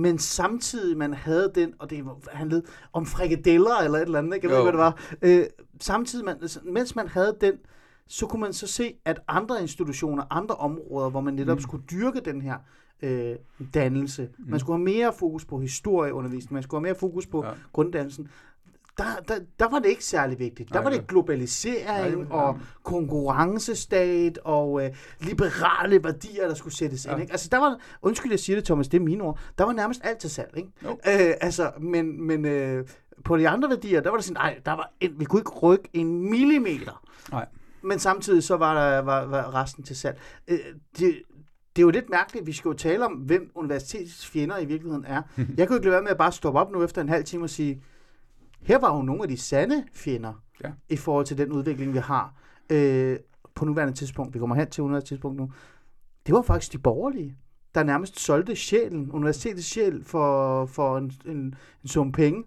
Men samtidig man havde den, og det var- handlede om frikadeller eller et eller andet, ikke? jeg ved ikke, hvad det var. Øh, samtidig, man, altså, mens man havde den, så kunne man så se, at andre institutioner, andre områder, hvor man netop mm. skulle dyrke den her øh, dannelse, mm. man skulle have mere fokus på historieundervisning, man skulle have mere fokus på ja. Grunddannelsen, der, der, der var det ikke særlig vigtigt. Der Nej, var det globalisering Nej, ja. og konkurrencestat og øh, liberale værdier, der skulle sættes ja. ind. Ikke? Altså der var, undskyld jeg siger det Thomas, det er mine ord, der var nærmest alt til salg. Ikke? Jo. Øh, altså, men, men øh, på de andre værdier, der var det sådan, nej, der var en, vi kunne ikke rykke en millimeter. Nej. Men samtidig så var der var, var resten til salg. Øh, det, det er jo lidt mærkeligt, vi skal jo tale om, hvem universitetets fjender i virkeligheden er. <laughs> Jeg kunne ikke lade være med at bare stoppe op nu efter en halv time og sige, her var jo nogle af de sande fjender Ja. i forhold til den udvikling, vi har øh, på nuværende tidspunkt. Vi kommer hen til nuværende tidspunkt nu. Det var faktisk de borgerlige, der nærmest solgte sjælen, universitetets sjæl, for, for en, en, en sum penge.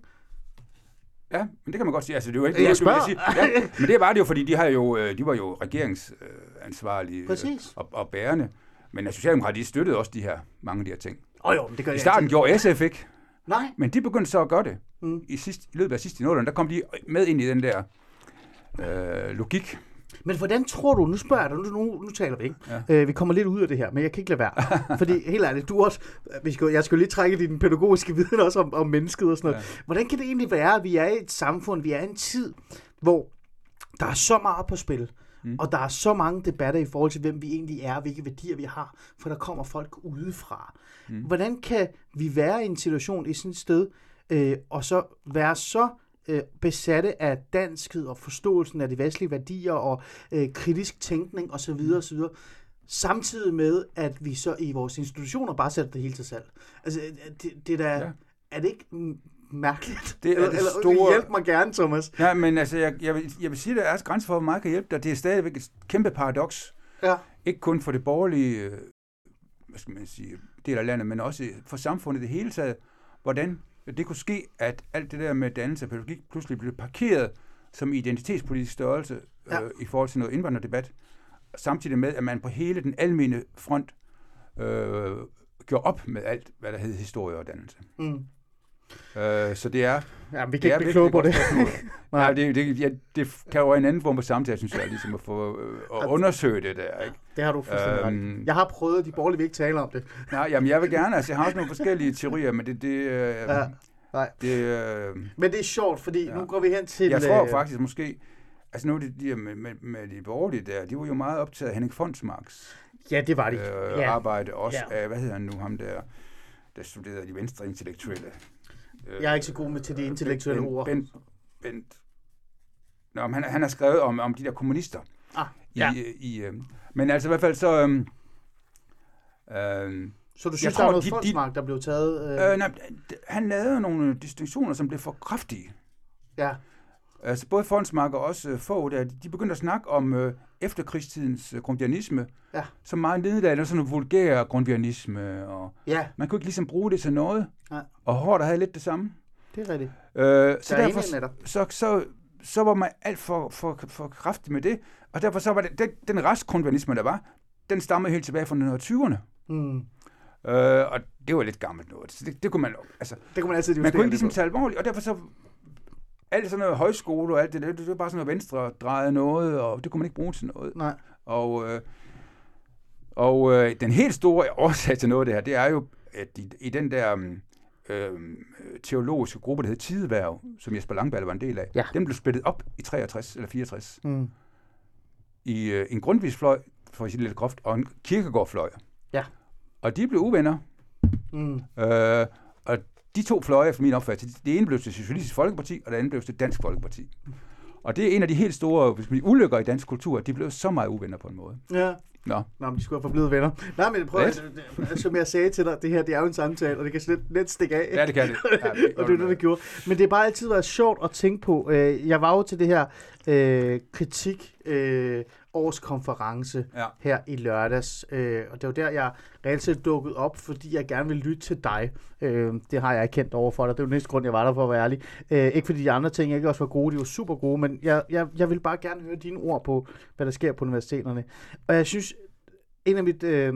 Ja, men det kan man godt sige. Altså, det er jo ikke, Jeg spørger. Sige. Ja, men det var det jo, fordi de, har jo, øh, de var jo regeringsansvarlige <laughs> øh, Præcis. og, og bærende. Men Socialdemokratiet de støttede også de her, mange af de her ting. Oh, jo, men det gør I jeg starten altid. gjorde SF ikke, Nej, men de begyndte så at gøre det. Mm. I, sidst, I løbet af sidste nullerne, der kom de med ind i den der øh, logik. Men hvordan tror du, nu spørger jeg dig, nu, nu, nu taler vi ikke. Ja. Øh, vi kommer lidt ud af det her, men jeg kan ikke lade være. <laughs> Fordi helt ærligt, du også, vi skal, jeg skal jo lige trække din pædagogiske viden også om, om mennesket og sådan noget. Ja. Hvordan kan det egentlig være, at vi er i et samfund, vi er i en tid, hvor der er så meget på spil, mm. og der er så mange debatter i forhold til, hvem vi egentlig er, hvilke værdier vi har, for der kommer folk udefra. Mm. Hvordan kan vi være i en situation i sådan et sted, øh, og så være så øh, besatte af danskhed og forståelsen af de vestlige værdier og øh, kritisk tænkning osv. osv. Samtidig med, at vi så i vores institutioner bare sætter det hele til salg. Altså, øh, det, det der, ja. Er det ikke mærkeligt? Det er eller, det store- Hjælp mig gerne, Thomas. Ja, men altså, jeg, jeg, vil, jeg vil sige, at der er grænser for, hvor meget kan hjælpe dig. Det er stadigvæk et kæmpe paradoks. Ja. Ikke kun for det borgerlige øh, hvad skal man sige, del af landet, men også for samfundet i det hele taget. Hvordan det kunne ske, at alt det der med dannelse og pædagogik pludselig blev parkeret som identitetspolitisk størrelse Ja. øh, i forhold til noget indvandrerdebat, samtidig med, at man på hele den almene front øh, gjorde op med alt, hvad der hed historie og dannelse. Mm. Øh, så det er... Ja, vi kan ikke blive kloge på et det. <laughs> Nej, det, det, ja, det kan jo være en anden form for samtale, synes jeg, ligesom at få øh, at undersøge det der, ikke? Det har du fuldstændig. Øhm. Jeg har prøvet, de borgerlige vil ikke tale om det. Nej, jamen jeg vil gerne, altså jeg har også nogle forskellige teorier, men det, det, øh, Ja, nej. det øh, Men det er sjovt, fordi Ja. nu går vi hen til... jeg tror øh, faktisk måske, altså nu de, de med, med, med de borgerlige der, de var jo meget optaget af Henning Fonsmarks Ja, det var de. øh, ja. arbejde, også Ja. af, hvad hedder han nu, ham der, der studerede de venstre intellektuelle. Øh, Jeg er ikke så god med til de intellektuelle Bent- ord. Bent, Bent. Nå, han, han har skrevet om, om de der kommunister. Ah, I, ja. i, øh, men altså i hvert fald så... Øh, øh, Så du Jeg synes, tror, der er noget de- folksmagt, der blev taget... Øh, øh, nej, han lavede nogle distinktioner, som blev for kraftige. ja. Altså både Fonsmark og også øh, få, der, de begyndte at snakke om øh, efterkrigstidens øh, grundvianisme, Ja. som meget nedladende sådan en vulgær grundvianisme, og ja, man kunne ikke ligesom bruge det til noget. Nej. Og Hård havde lidt det samme. det er rigtigt. Øh, så, er derfor, så, så, så var man alt for, for, for kraftig med det, og derfor så var det, den, den restgrundvianisme, der var, den stammede helt tilbage fra 1920'erne. Mm. Øh, og det var lidt gammelt noget. Så det, det kunne man, altså, Det kunne man altid man kunne ikke ligesom tage alvorligt, og derfor så alt sådan noget højskole og alt det det, det var bare sådan noget venstre drejet noget, og det kunne man ikke bruge til noget. Nej. Og, øh, og øh, den helt store årsag til noget af det her, det er jo, at i, i den der mm, øh, teologiske gruppe, der hed Tideværv, som Jesper Langballe var en del af, Ja. den blev splittet op i 63 eller 64 Mm. i øh, en grundvisfløj, for at sige det lidt groft, og en kirkegårdfløj. Ja. Og de blev uvenner. Mm. Øh, og de to fløje, efter min opfattelse, det ene blev til Socialistisk Folkeparti, og det andet blev til Dansk Folkeparti. Og det er en af de helt store hvis man, ulykker i dansk kultur, at de blev så meget uvenner på en måde. Ja. Nå, Nå, men de skulle have forblivet venner. Nej, men prøv at, som jeg sagde til dig, det her, det er jo en samtale, og det kan slet let stikke af. ja, det kan det. Ja, <laughs> og det er det, det gjorde. Men det har bare altid været sjovt at tænke på. Øh, Jeg var jo til det her øh, kritik øh, årskonference Ja. her i lørdags. Øh, og det var der, jeg reelt set dukkede op, fordi jeg gerne vil lytte til dig. Øh, det har jeg ikke kendt over for dig. Det er jo den næste grund, jeg var der for at være ærlig. Øh, ikke fordi de andre ting ikke også var gode, de var super gode, men jeg, jeg, jeg vil bare gerne høre dine ord på, hvad der sker på universiteterne. Og jeg synes, en af, mit, øh,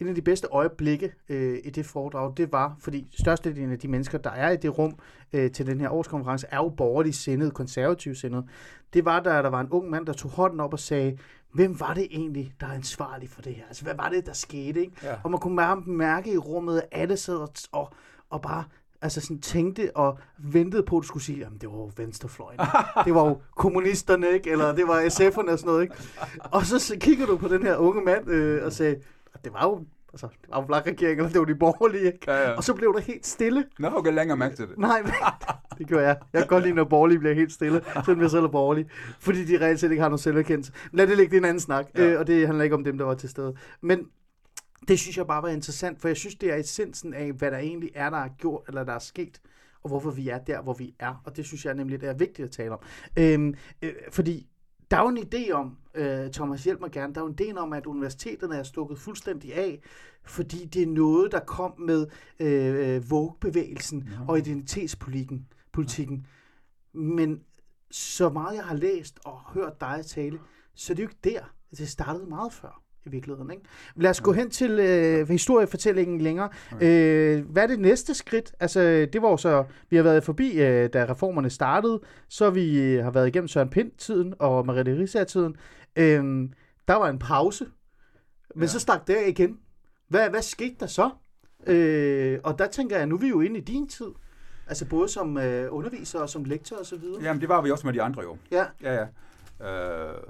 en af de bedste øjeblikke øh, i det foredrag, det var, fordi størstedelen af de mennesker, der er i det rum øh, til den her årskonference, er jo borgerligt sindet, konservativt sindet. Det var, da der var en ung mand, der tog hånden op og sagde, hvem var det egentlig, der er ansvarlig for det her? Altså, hvad var det, der skete? Ikke? Ja. Og man kunne mærke i rummet, at alle sad og, og, og bare altså sådan tænkte og ventede på, at du skulle sige, jamen det var jo venstrefløjen. det var jo <laughs> kommunisterne, ikke? Eller det var SF'erne og sådan noget, ikke? Og så, så kigger du på den her unge mand øh, og sagde, "Ah, det var jo altså, det var jo regeringen, eller det var de borgerlige, ikke? Ja, ja. Og så blev der helt stille. Nå, okay, længere mærke til det. Nej, men, <laughs> det gør jeg. Jeg kan godt lide, når borgerlige bliver helt stille, selvom jeg selv er borgerlig. Fordi de reelt set ikke har nogen selverkendelse. Lad det ligge, det er en anden snak. Ja. Øh, og det handler ikke om dem, der var til stede. Men det synes jeg bare var interessant, for jeg synes, det er essensen af, hvad der egentlig er, der er gjort, eller der er sket, og hvorfor vi er der, hvor vi er. Og det synes jeg nemlig, det er vigtigt at tale om. Øhm, øh, fordi der er jo en idé om, øh, Thomas hjælp mig gerne, der er jo en idé om, at universiteterne er stukket fuldstændig af, fordi det er noget, der kom med øh, Vogue-bevægelsen ja. og identitetspolitikken. Politikken. Men så meget jeg har læst og hørt dig tale, så er det jo ikke der. Det startede meget før i virkeligheden. Ikke? Lad os gå hen til øh, historiefortællingen længere. Øh, hvad er det næste skridt? Altså, det var så, vi har været forbi, øh, da reformerne startede, så vi øh, har været igennem Søren Pind-tiden og Mariette Risser-tiden. Øh, der var en pause, men ja. så stak det igen. Hvad, hvad skete der så? Øh, og der tænker jeg, nu er vi jo inde i din tid. Altså både som øh, underviser og som lektor og så videre. Jamen, det var vi også med de andre jo. Ja. Ja, ja. Øh,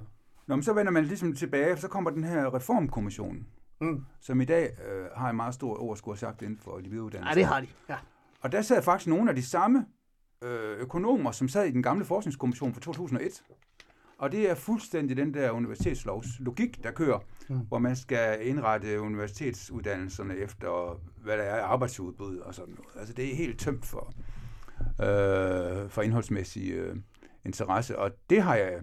Nå, men så vender man ligesom tilbage, så kommer den her reformkommission, Mm. som i dag øh, har en meget stor overskud sagt inden for de videreuddannelser. Nej, det har de. Ja. Og der sad faktisk nogle af de samme øh, økonomer, som sad i den gamle forskningskommission fra 2001. Og det er fuldstændig den der universitetslovs logik, der kører, mm. hvor man skal indrette universitetsuddannelserne efter, hvad der er arbejdsudbud og sådan noget. Altså det er helt tømt for, øh, for indholdsmæssig øh, interesse, og det har jeg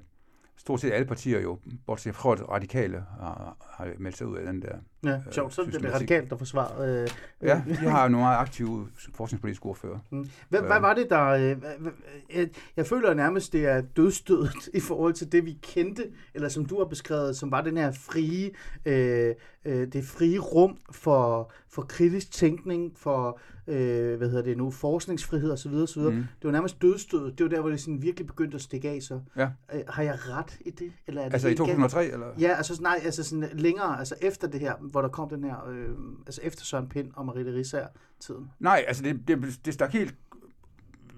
stort set alle partier jo, bortset fra at radikale har, har meldt sig ud af den der. Ja, sjovt. Så er det det radikalt, der forsvarer... Øh, Ja, de har nogle meget aktive forskningspolitiske ordfører. Mm. Hvad, hvad var det, der... Øh, jeg føler nærmest, det er dødstødet <laughs> i forhold til det, vi kendte, eller som du har beskrevet, som var den her frie, øh, øh, det frie rum for, for kritisk tænkning, for øh, hvad hedder det nu, forskningsfrihed osv. osv. Mm. Det var nærmest dødstødet. Det var der, hvor det sådan virkelig begyndte at stikke af så. Ja. Øh, har jeg ret i det? Eller er det Altså i helt galt? 2003, eller? Ja, altså nej, altså sådan længere, altså efter det her, hvor der kom den her, øh, altså efter Søren Pind og Mariette Risser tiden. Nej, altså det, det, det stak helt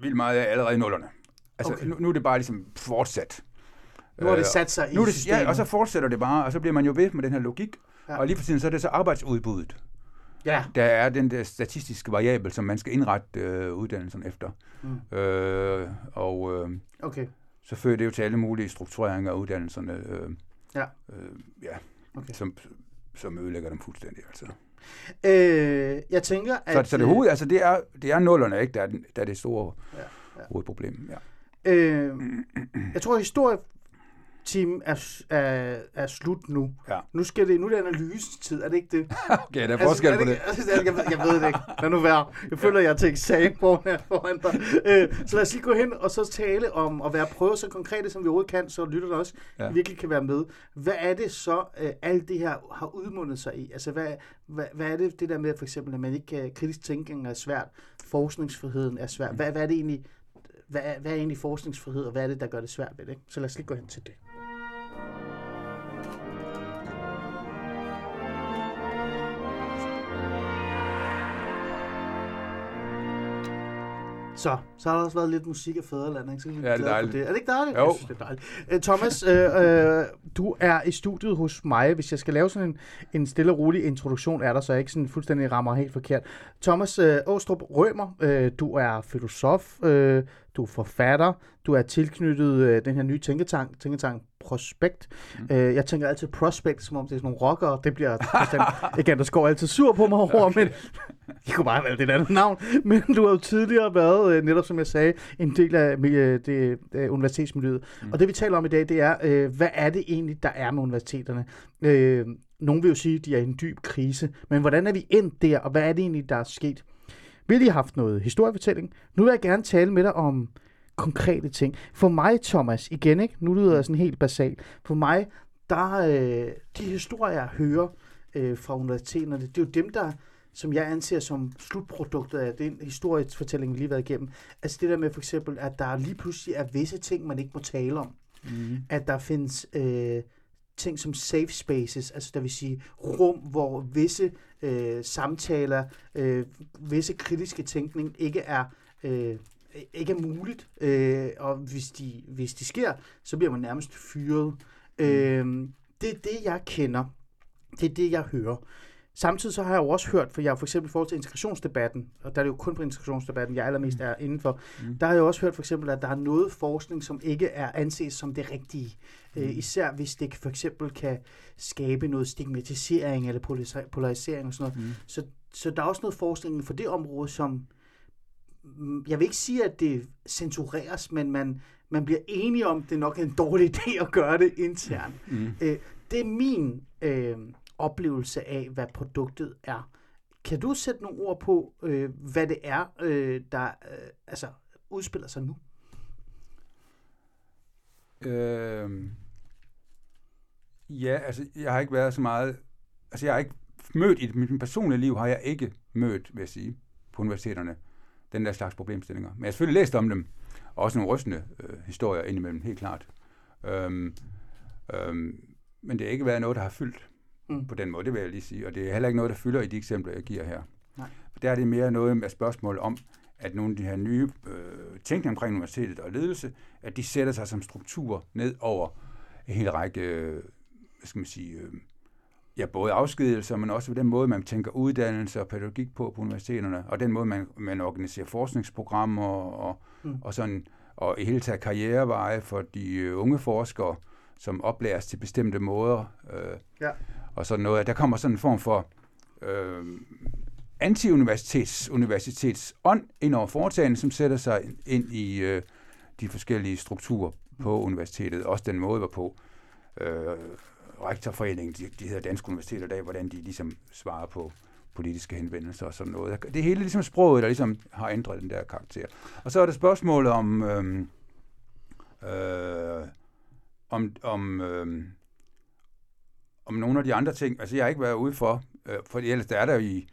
vildt meget af allerede i nullerne. Altså Okay. nu, nu er det bare ligesom fortsat. Nu har det Øh, sat sig nu er i det, systemet. Ja, og så fortsætter det bare, og så bliver man jo ved med den her logik. Ja. Og lige for tiden, så er det så arbejdsudbuddet. Ja, Der er den der statistiske variabel, som man skal indrette øh, uddannelsen efter. Mm. Øh, og øh, okay. så fører det jo til alle mulige struktureringer af uddannelserne, øh, Ja. øh, ja, Okay. som, som ødelægger dem fuldstændig. Altså. Øh, jeg tænker, at... Så, så det øh, hoved, altså det er, det er nullerne, ikke, der er, der er det store Ja, ja, hovedproblem. Ja. Øh, jeg tror, at historietimen er, er, er slut nu. Ja. Nu, skal det, nu er det analysetid, er det ikke det? Okay, der er forskel er på det. Altså, jeg, jeg, jeg ved det ikke. Lad nu være. Jeg føler, jeg er til eksamen foran, her- foran dig. Øh, så lad os lige gå hen og så tale om at være prøve så konkrete, som vi overhovedet kan, så lytterne også ja. Ja. virkelig kan være med. Hvad er det så, øh, alt det her har udmundet sig i? Altså, hvad, hvad, hvad er det, det der med for eksempel, at man ikke kan, kritisk tænkning er svært, forskningsfriheden er svært. Hvad, hvad er det egentlig, hvad er, hvad er egentlig forskningsfrihed, og hvad er det, der gør det svært ved det? Så lad os lige gå hen til det. Så, så har der også været lidt musik af fædreland, ikke? Så kan vi Ja, det er dejligt. Det. Er det ikke dejligt? Jo. Jeg synes, det er dejligt. Øh, Thomas, øh, øh, du er i studiet hos mig. Hvis jeg skal lave sådan en, en stille og rolig introduktion af dig, så jeg ikke sådan fuldstændig rammer helt forkert. Thomas øh, Åstrup Rømer, øh, du er filosof, øh, du er forfatter, du er tilknyttet øh, den her nye tænketank, tænketank Prospekt. Mm. Øh, jeg tænker altid Prospect, som om det er sådan nogle rockere. Det bliver Christian <laughs> Igen, der går altid sur på mig over, men <laughs> det kunne bare være det et andet navn. Men du har jo tidligere været, øh, netop som jeg sagde, en del af øh, det øh, universitetsmiljøet. Mm. Og det vi taler om i dag, det er, øh, hvad er det egentlig, der er med universiteterne? Øh, nogle vil jo sige, at de er i en dyb krise. Men hvordan er vi endt der, og hvad er det egentlig, der er sket? Vi har lige haft noget historiefortælling. Nu vil jeg gerne tale med dig om konkrete ting. For mig, Thomas, igen ikke, nu lyder jeg sådan helt basalt. For mig, der øh, de historier, jeg hører øh, fra universiteterne, det er jo dem, der som jeg anser som slutproduktet af den historiefortælling, vi lige har været igennem. Altså det der med for eksempel, at der lige pludselig er visse ting, man ikke må tale om. Mm. At der findes øh, ting som safe spaces, altså der vil sige rum, hvor visse øh, samtaler, øh, visse kritiske tænkning ikke er øh, ikke er muligt, øh, og hvis de, hvis de sker, så bliver man nærmest fyret. Øh, det er det, jeg kender. Det er det, jeg hører. Samtidig så har jeg jo også hørt, for jeg har for eksempel i forhold til integrationsdebatten, og der er det jo kun på integrationsdebatten, jeg allermest er indenfor, mm. der har jeg jo også hørt for eksempel, at der er noget forskning, som ikke er anset som det rigtige. Mm. Øh, især hvis det for eksempel kan skabe noget stigmatisering eller polarisering og sådan noget. Mm. Så, så der er også noget forskning for det område, som jeg vil ikke sige, at det censureres, men man, man bliver enige om, at det nok er en dårlig <laughs> idé at gøre det internt. Mm. Øh, det er min øh, oplevelse af, hvad produktet er. Kan du sætte nogle ord på, øh, hvad det er, øh, der øh, altså, udspiller sig nu? Øh, ja, altså, jeg har ikke været så meget... Altså, jeg har ikke mødt i mit personlige liv, har jeg ikke mødt, vil jeg sige, på universiteterne, den der slags problemstillinger. Men jeg har selvfølgelig læst om dem, og også nogle rystende øh, historier indimellem, helt klart. Øhm, øhm, men det har ikke været noget, der har fyldt mm. på den måde, det vil jeg lige sige. Og det er heller ikke noget, der fylder i de eksempler, jeg giver her. Nej. Der er det mere noget med spørgsmål om, at nogle af de her nye øh, tænkninger omkring universitetet og ledelse, at de sætter sig som struktur ned over en hel række, øh, hvad skal man sige, øh, ja, både afskedelser, men også den måde, man tænker uddannelse og pædagogik på på universiteterne, og den måde, man, man organiserer forskningsprogrammer og, mm. og sådan, og i hele taget karriereveje for de øh, unge forskere, som oplæres til bestemte måder, øh, Ja. og sådan noget. Der kommer sådan en form for øh, anti-universitets universitets ånd ind over foretagene, som sætter sig ind i øh, de forskellige strukturer på universitetet. Også den måde, hvorpå øh, rektorforeningen, de, de hedder Danske Universiteter i dag, hvordan de ligesom svarer på politiske henvendelser og sådan noget. Det er hele ligesom sproget, der ligesom har ændret den der karakter. Og så er der spørgsmålet om, øhm, øh, om, om, øhm, om nogle af de andre ting. Altså, jeg har ikke været ude for, øh, for ellers der er der jo i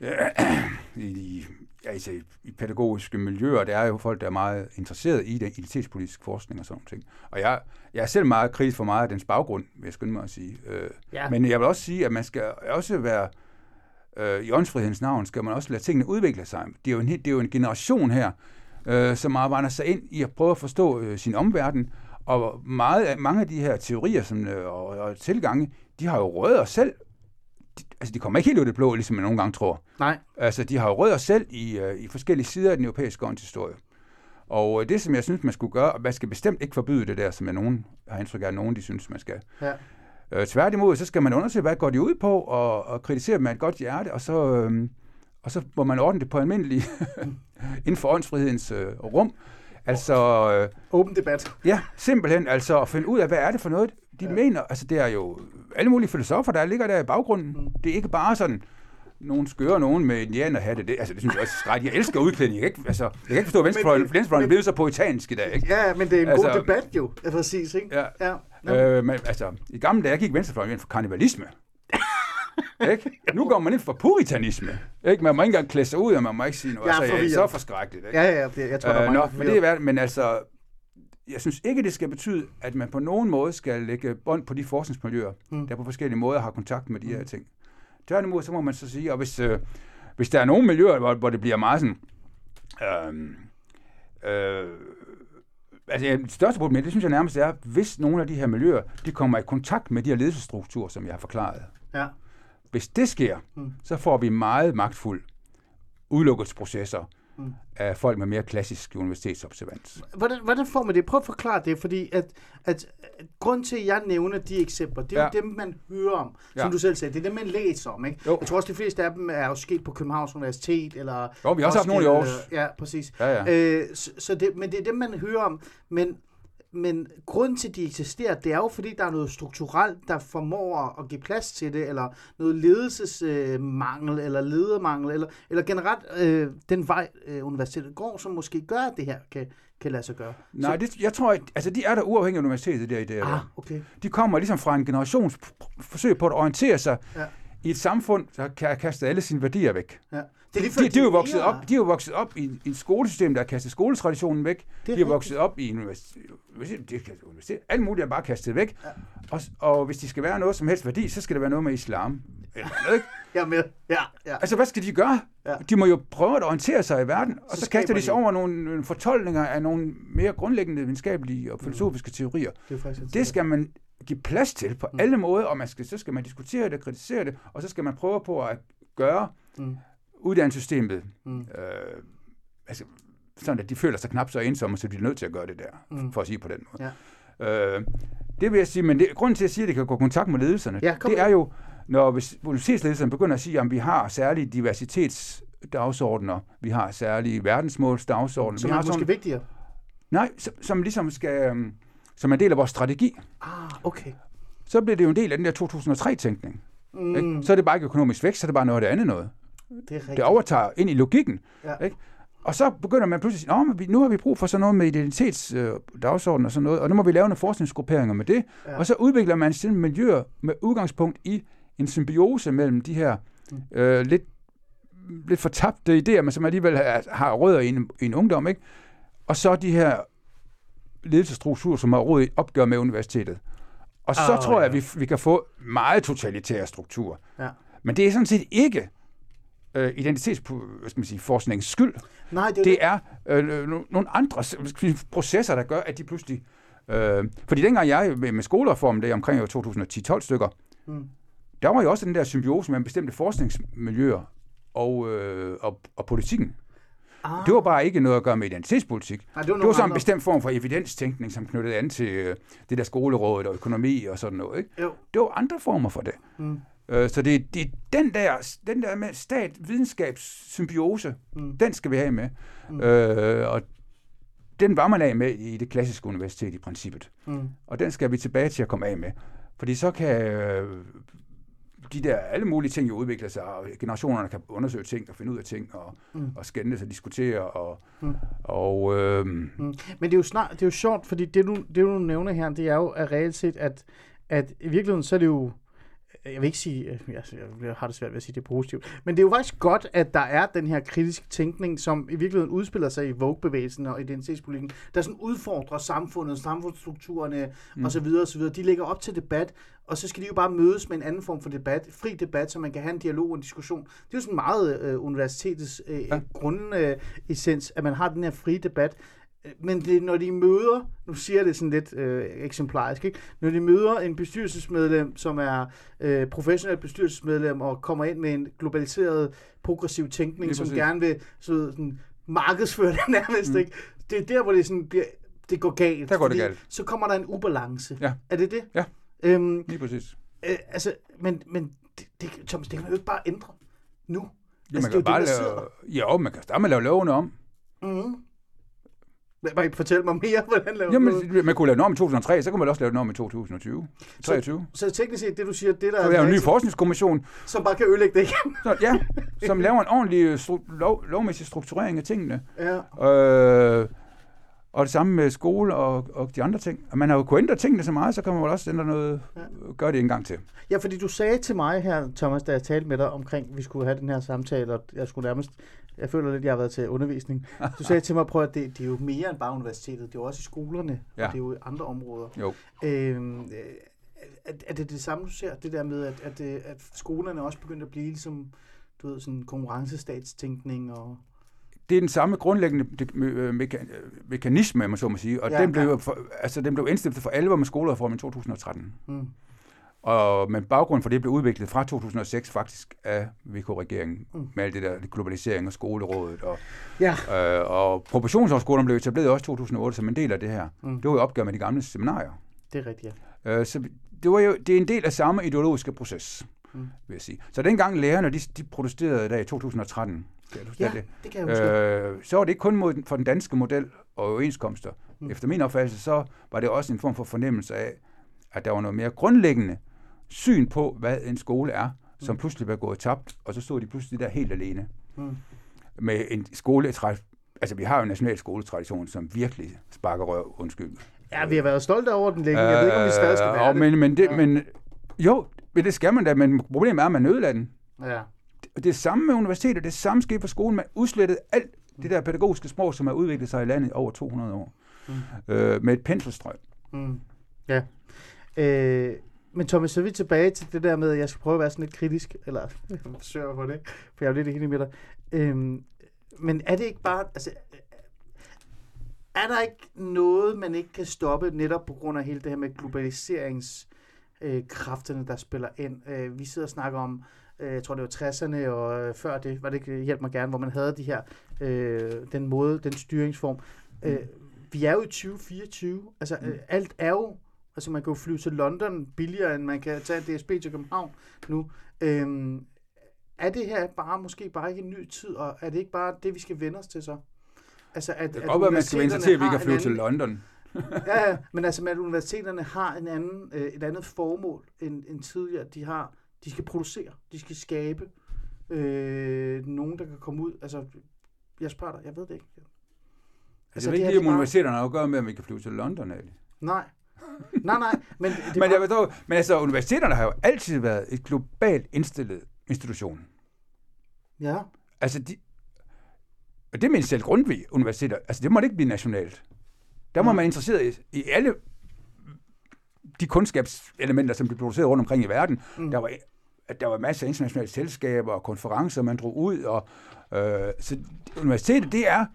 <clears throat> i, i, altså, i pædagogiske miljøer, der er jo folk, der er meget interesseret i den identitetspolitiske forskning og sådan ting. Og jeg, jeg er selv meget kritisk for meget af dens baggrund, vil jeg skynde mig at sige. Øh, Ja. Men jeg vil også sige, at man skal også være, øh, i åndsfrihedens navn, skal man også lade tingene udvikle sig. Det er jo en, det er jo en generation her, øh, som arbejder sig ind i at prøve at forstå øh, sin omverden, og meget mange af de her teorier som, øh, og, og tilgange, de har jo rødder selv. De, altså, de kommer ikke helt ud af det blå, ligesom man nogle gange tror. Nej. Altså, de har jo rødder selv i, øh, i forskellige sider af den europæiske åndshistorie. Og øh, det, som jeg synes, man skulle gøre, og man skal bestemt ikke forbyde det der, som jeg nogen har indtryk af, at nogen de synes, man skal. Ja. Øh, tværtimod, så skal man undersøge, hvad går de ud på, og, og kritisere dem med et godt hjerte, og så, øh, og så må man ordne det på almindelig, <laughs> inden for åndsfrihedens øh, rum. Altså, øh, Åben debat. ja, simpelthen, altså at finde ud af, hvad er det for noget, de ja. mener. Altså, det er jo alle mulige filosofer, der ligger der i baggrunden. Mm. Det er ikke bare sådan, nogle skøre nogen med indianerhatte. Det, altså, det synes jeg også er. Jeg elsker udklædning. Jeg kan ikke, altså, jeg kan ikke forstå, at venstrefløjen, venstrefløjen blevet så poetansk i dag. Ikke? Ja, men det er en Altså- god debat jo. Ja, præcis, ikke? Ja. ja. Øh, men altså, i gamle dage gik venstrefløjen ind for kannibalisme. <laughs> ikke? Nu går man ind for puritanisme. Ikke? Man må ikke engang klæde sig ud, og man må ikke sige noget. Jeg er så, ja, forskrækkeligt. Ikke? Ja, ja, det, jeg tror, der er Øh, mange, nå, men det er men altså, jeg synes ikke, det skal betyde, at man på nogen måde skal lægge bånd på de forskningsmiljøer, mm. der på forskellige måder har kontakt med de her ting. Tværtimod, så må man så sige, og hvis, øh, hvis der er nogle miljøer, hvor, hvor det bliver meget sådan, øh, øh, altså det største problem, det synes jeg nærmest er, hvis nogle af de her miljøer, de kommer i kontakt med de her ledelsesstrukturer, som jeg har forklaret. Ja. Hvis det sker, mm. så får vi meget magtfuld udelukkelsesprocesser mm. af folk med mere klassisk universitetsobservans. Hvordan, hvordan får man det? Prøv at forklare det, fordi at, at, at grund til, at jeg nævner de eksempler, det er ja. Jo dem, man hører om, som Ja. du selv sagde. Det er dem, man læser om, ikke? Jo. Jeg tror også, de fleste af dem er jo sket på Københavns Universitet, eller... Jo, vi har også haft nogle i Aarhus. Ja, præcis. Ja, ja. Øh, så, så det, men det er dem, man hører om. Men, men grunden til, at de eksisterer, det er jo, fordi der er noget strukturelt, der formår at give plads til det, eller noget ledelsesmangel, øh, eller ledermangel, eller, eller generelt øh, den vej, øh, universitetet går, som måske gør, at det her kan, kan lade sig gøre. Nej, det, jeg tror, at, altså de er der uafhængige af universitetet der i det. Ah, okay. De kommer ligesom fra en generations forsøg på at orientere sig Ja. i et samfund, der har kastet alle sine værdier væk. Ja. Det er lige før, De, de, er jo vokset op, de er jo vokset op i, i et skolesystem, der har kastet skoletraditionen væk. er De er vokset op i en universitet, de. Alt muligt er bare kastet væk. Ja. Og, og hvis de skal være noget som helst værdi, så skal det være noget med islam. Eller noget, ikke? <laughs> Jeg er med. Ja, ja. Altså, hvad skal de gøre? Ja. De må jo prøve at orientere sig i verden, og Så så, kaster de sig de- over nogle, fortolkninger af nogle mere grundlæggende videnskabelige og filosofiske teorier. Det er Det skal man give plads til på alle måder, og man skal, så skal man diskutere det, kritisere det, og så skal man prøve på at gøre Mm. Uddannelsessystemet, Mm. øh, altså, sådan at de føler sig knap så ensomme, så de er nødt til at gøre det der, Mm. for at sige på den måde. Ja. Øh, det vil jeg sige, men det, grunden til, at jeg siger, at det kan gå i kontakt med ledelserne, Ja, det er jo, når hvis universitetsledelserne begynder at sige, at vi har særlige diversitetsdagsordner, vi har særlige verdensmålsdagsordner, Som vi er har måske sådan, vigtigere. nej, som, som ligesom skal, øhm, som er en del af vores strategi, Ah, okay. så bliver det jo en del af den der 2003-tænkning. Mm, Ikke? Så er det bare ikke økonomisk vækst, så er det bare noget af det andet noget. Det er rigtigt. Det overtager ind i logikken. Ja. Ikke? Og så begynder man pludselig at sige, "Nå, men vi- nu har vi brug for sådan noget med identitetsdagsorden og sådan noget, og nu må vi lave nogle forskningsgrupperinger med det. Ja. Og så udvikler man sådan miljøer med udgangspunkt i en symbiose mellem de her Mm. øh, lidt, lidt fortabte idéer, men som alligevel har, har rødder i en, i en ungdom, ikke? Og så de her ledelsesstrukturer, som har råd i opgør med universitetet. Og så oh, tror jeg, ja. at vi, vi kan få meget totalitære strukturer. Ja. Men det er sådan set ikke øh, identitetsforskningens skyld. Nej, det er Det er øh, no- nogle andre processer, der gør, at de pludselig... Øh, fordi dengang jeg med, med skolereformen, det er omkring år 2010-12 stykker, Mm. der var jo også den der symbiose mellem bestemte forskningsmiljøer og, øh, og, og politikken. Ah. Det var bare ikke noget at gøre med identitetspolitik. Nej, det var, Det var sådan en bestemt form for evidenstænkning, som knyttede an til øh, det der skoleråd og økonomi og sådan noget. Ikke? Jo. Det var andre former for det. Mm. Øh, så det, det er den der, den der med stat-videnskabssymbiose, Mm. den skal vi have med. Mm. Øh, og den var man af med i det klassiske universitet i princippet. Mm. Og den skal vi tilbage til at komme af med. Fordi så kan øh, de der alle mulige ting jo udvikle sig, og generationerne kan undersøge ting og finde ud af ting, og, Mm. og skændes og diskutere. Og, mm. og øh, Mm. Men det er jo snart, det er jo sjovt, fordi det du, det du nævner her, det er jo at reelt set, at, at i virkeligheden så er det jo jeg vil ikke sige, øh, jeg, har det svært ved at sige, det er positivt, men det er jo faktisk godt, at der er den her kritiske tænkning, som i virkeligheden udspiller sig i Vogue-bevægelsen og identitetspolitikken, der sådan udfordrer samfundet, samfundsstrukturerne mm. osv. osv. De lægger op til debat, og så skal de jo bare mødes med en anden form for debat, fri debat, så man kan have en dialog og en diskussion. Det er jo sådan meget øh, universitetets øh, ja. grundessens, øh, at man har den her frie debat, men det, når de møder, nu siger jeg det sådan lidt øh, eksemplarisk, ikke? når de møder en bestyrelsesmedlem, som er øh, professionel bestyrelsesmedlem, og kommer ind med en globaliseret, progressiv tænkning, Lige som præcis. gerne vil så, sådan, markedsføre det <laughs> nærmest, mm. ikke? det er der, hvor det, sådan bliver, det går galt. Der går det galt. Så kommer der en ubalance. Ja. Er det det? Ja, øhm, lige præcis. Øh, altså, men, men det, det, Thomas, det kan man jo ikke bare ændre nu. Ja, altså, man kan bare det, lave, jo, man kan starte med at lave lovene om. Mm. Hvad, fortælle mig mere, <laughs> hvordan laver Jamen, man, man kunne lave den om i 2003, så kunne man også lave den om i 2020. 23. Så, så teknisk set, det du siger, det der så er... En ny forskningskommission. Som bare kan ødelægge det igen. så, ja, <laughs> som laver en ordentlig stru- lov, lovmæssig strukturering af tingene. Ja. Øh, og det samme med skole og, og de andre ting. Og man har jo kunnet ændre tingene så meget, så kan man vel også ændre noget, ja. gøre det en gang til. Ja, fordi du sagde til mig her, Thomas, da jeg talte med dig omkring, at vi skulle have den her samtale, og jeg skulle nærmest jeg føler lidt, jeg har været til undervisning. Du sagde til mig, prøv at det, det er jo mere end bare universitetet. Det er jo også i skolerne, ja. og det er jo i andre områder. Jo. Øhm, er, er det det samme, du ser? Det der med, at, at, at skolerne også begyndt at blive ligesom, du ved, sådan konkurrencestatstænkning og... Det er den samme grundlæggende meka- mekanisme, man så må sige, og ja, den, blev, ja. for, altså, den blev indstiftet for alvor med skolereformen i 2013. Mm. Og, men baggrunden for det blev udviklet fra 2006 faktisk af VK-regeringen, mm. med alt det der globalisering og skolerådet. Og, ja. øh, og proportionshøjskolerne blev etableret også i 2008 som en del af det her. Mm. Det var jo opgør med de gamle seminarier. Det er rigtigt, ja. Øh, så det, var jo, det er en del af samme ideologiske proces, mm. vil jeg sige. Så dengang lærerne, de, de protesterede der i 2013, kan ja, det? det kan jeg. Øh, så var det ikke kun mod, for den danske model og overenskomster. Mm. Efter min opfattelse, så var det også en form for fornemmelse af, at der var noget mere grundlæggende syn på, hvad en skole er, som mm. pludselig var gået tabt, og så stod de pludselig der helt alene. Mm. Med en skole, altså vi har jo en national skoletradition, som virkelig sparker røv, undskyld. Ja, vi har været stolte over den længe. Jeg ved ikke, om vi stadig skal være øh, det. Men, men, det, ja. men jo, det skal man da, men problemet er, at man ødelagde den. Ja. Det er samme med universitetet, det er samme sker på skolen. Man udslettede alt det der pædagogiske sprog, som har udviklet sig i landet over 200 år. Mm. Øh, med et penselstrøg. Mm. Ja. Øh, men Thomas, så er vi tilbage til det der med, at jeg skal prøve at være sådan lidt kritisk, eller <laughs> forsøger på det, for jeg er jo lidt enig med dig. Øhm, men er det ikke bare, altså, er der ikke noget, man ikke kan stoppe, netop på grund af hele det her med globaliseringskræfterne, øh, der spiller ind? Øh, vi sidder og snakker om, øh, jeg tror det var 60'erne, og øh, før det, var det ikke hjælp mig gerne, hvor man havde de her, øh, den måde, den styringsform. Øh, vi er jo i 2024, altså øh, alt er jo Altså man kan jo flyve til London billigere, end man kan tage DSB til København nu. Øhm, er det her bare måske bare ikke en ny tid, og er det ikke bare det, vi skal vende os til så? Altså, at, det kan godt være, man skal vende sig til, at vi kan flyve anden, til London. <laughs> ja, ja, men altså, at universiteterne har en anden, øh, et andet formål end, end tidligere. De har, de skal producere, de skal skabe øh, nogen, der kan komme ud. Altså, jeg spørger dig, jeg ved det ikke. Altså, altså det er ikke lige, om universiteterne har at gøre med, at vi kan flyve til London, Ali. Nej, nej, nej. Men, det men, jeg ved dog, men altså, universiteterne har jo altid været et globalt indstillet institution. Ja. Altså, de, og det mener selv Grundtvig Universiteter. Altså, det må det ikke blive nationalt. Der må ja. man interesseret i, i alle de kundskabselementer, som bliver produceret rundt omkring i verden. Mm. Der var at der var masser af internationale selskaber og konferencer, man drog ud. Og, øh, så universitetet, det er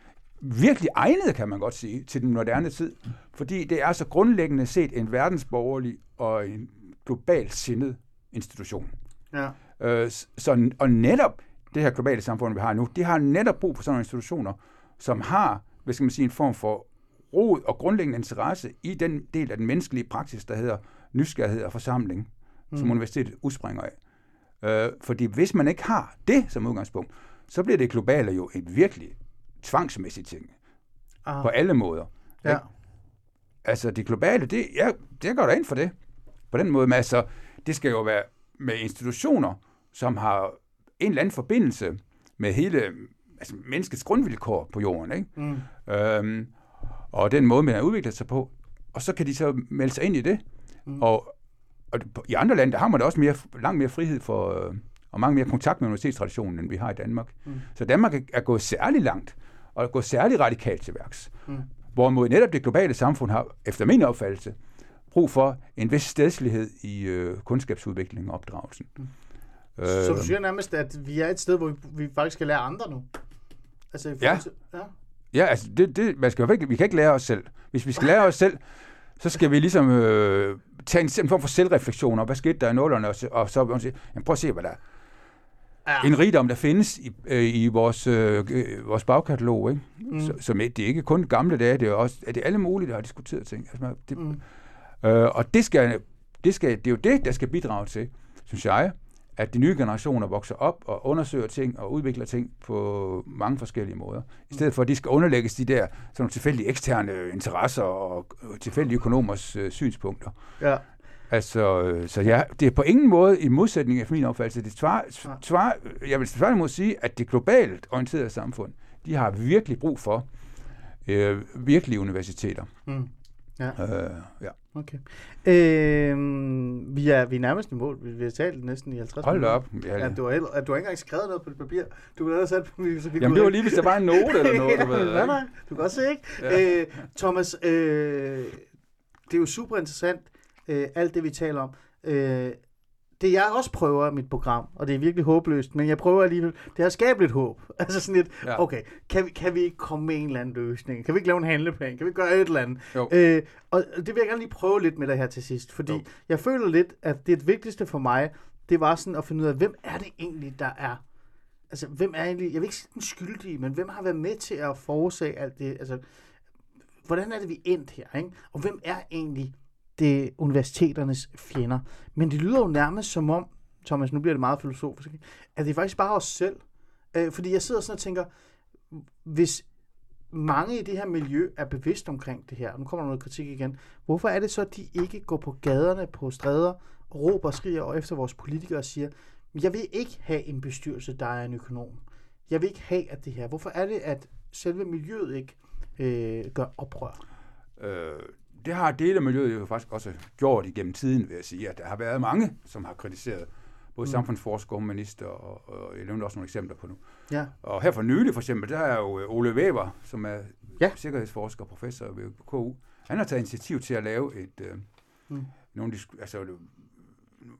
virkelig egnet, kan man godt sige, til den moderne tid. Fordi det er så grundlæggende set en verdensborgerlig og en globalt sindet institution. Ja. Øh, så, og netop det her globale samfund, vi har nu, de har netop brug for sådan nogle institutioner, som har, hvad skal man sige, en form for rod og grundlæggende interesse i den del af den menneskelige praksis, der hedder nysgerrighed og forsamling, mm. som universitetet udspringer af. Øh, fordi hvis man ikke har det som udgangspunkt, så bliver det globale jo et virkelig tvangsmæssigt ting. Ah. På alle måder. Ja. Altså det globale, det, ja, det går da ind for det. På den måde, men altså, det skal jo være med institutioner, som har en eller anden forbindelse med hele altså, menneskets grundvilkår på jorden. Ikke? Mm. Øhm, og den måde, man har udviklet sig på. Og så kan de så melde sig ind i det. Mm. Og og i andre lande, der har man da også mere, langt mere frihed for, øh, og mange mere kontakt med universitetstraditionen, end vi har i Danmark. Mm. Så Danmark er, er gået særlig langt, og er gået særlig radikalt til værks. Mm. Hvorimod netop det globale samfund har, efter min opfattelse, brug for en vis stedslighed i øh, kundskabsudviklingen og opdragelsen. Mm. Så du siger nærmest, at vi er et sted, hvor vi, vi faktisk skal lære andre nu? Altså, i Ja. Til, ja. Ja, altså, det, det, man skal, jo ikke- vi kan ikke lære os selv. Hvis vi skal lære os selv, så skal vi ligesom øh, tage en, en form for selvreflektion, og hvad skete der i nullerne, og, så- og så og sige, jamen, prøv at se, hvad der er. Ja. En rigdom, der findes i, øh, i vores, øh, øh, vores bagkatalog, ikke? Mm. Så, som, det er ikke kun gamle dage, det er også er det alle mulige, der har diskuteret ting. Altså, man- det, mm. øh, og det, skal, det, skal, det er jo det, der skal bidrage til, synes jeg, at de nye generationer vokser op og undersøger ting og udvikler ting på mange forskellige måder. I stedet for, at de skal underlægges de der sådan tilfældige eksterne interesser og tilfældige økonomers øh, synspunkter. ja. Altså, øh, så ja, det er på ingen måde i modsætning af min opfattelse. Det svar, svar, jeg vil tværtimod sige, at det globalt orienterede samfund, de har virkelig brug for øh, virkelige universiteter. Mm. Ja. Øh, ja. Okay. Øh, vi, er, vi er nærmest i mål. Vi, vi har talt næsten i 50 Hold minutter. op. Ja, Ja, du har, du har ikke engang skrevet noget på dit papir. Du kunne ellers sat på, så vi Jamen, det var lige, hvis der var en <laughs> note eller noget. Du ved, nej, nej. Du kan godt se, ikke? Ja. Øh, Thomas, øh, det er jo super interessant, øh, alt det vi taler om. Øh, det jeg også prøver i mit program, og det er virkelig håbløst, men jeg prøver alligevel, det er at skabe lidt håb. <laughs> Altså sådan lidt, Ja. okay, kan vi, kan vi ikke komme med en eller anden løsning? Kan vi ikke lave en handleplan? Kan vi gøre et eller andet? Jo. Øh, og det vil jeg gerne lige prøve lidt med dig her til sidst, fordi Jo. jeg føler lidt, at det vigtigste for mig, det var sådan at finde ud af, hvem er det egentlig, der er altså, hvem er egentlig, jeg vil ikke sige den skyldige, men hvem har været med til at forårsage alt det, altså, hvordan er det, vi endt her, ikke? Og hvem er egentlig det universiteternes fjender? Men det lyder jo nærmest som om, Thomas, nu bliver det meget filosofisk, at det er faktisk bare os selv. Øh, fordi jeg sidder sådan og tænker, hvis mange i det her miljø er bevidst omkring det her, og nu kommer der noget kritik igen, hvorfor er det så, at de ikke går på gaderne, på stræder, og råber og skriger og efter vores politikere og siger, jeg vil ikke have en bestyrelse, der er en økonom. Jeg vil ikke have at det her. Hvorfor er det, at selve miljøet ikke øh, gør oprør? Øh, det har dele af miljøet jo faktisk også gjort igennem tiden, vil jeg sige, at der har været mange, som har kritiseret både mm. samfundsforskere og humanister, og, og jeg nævnte også nogle eksempler på nu. Ja. Og her for nylig for eksempel, der er jo øh, Ole Weber, som er Ja. sikkerhedsforsker og professor ved KU. Han har taget initiativ til at lave et, øh, Mm. nogle, altså, øh,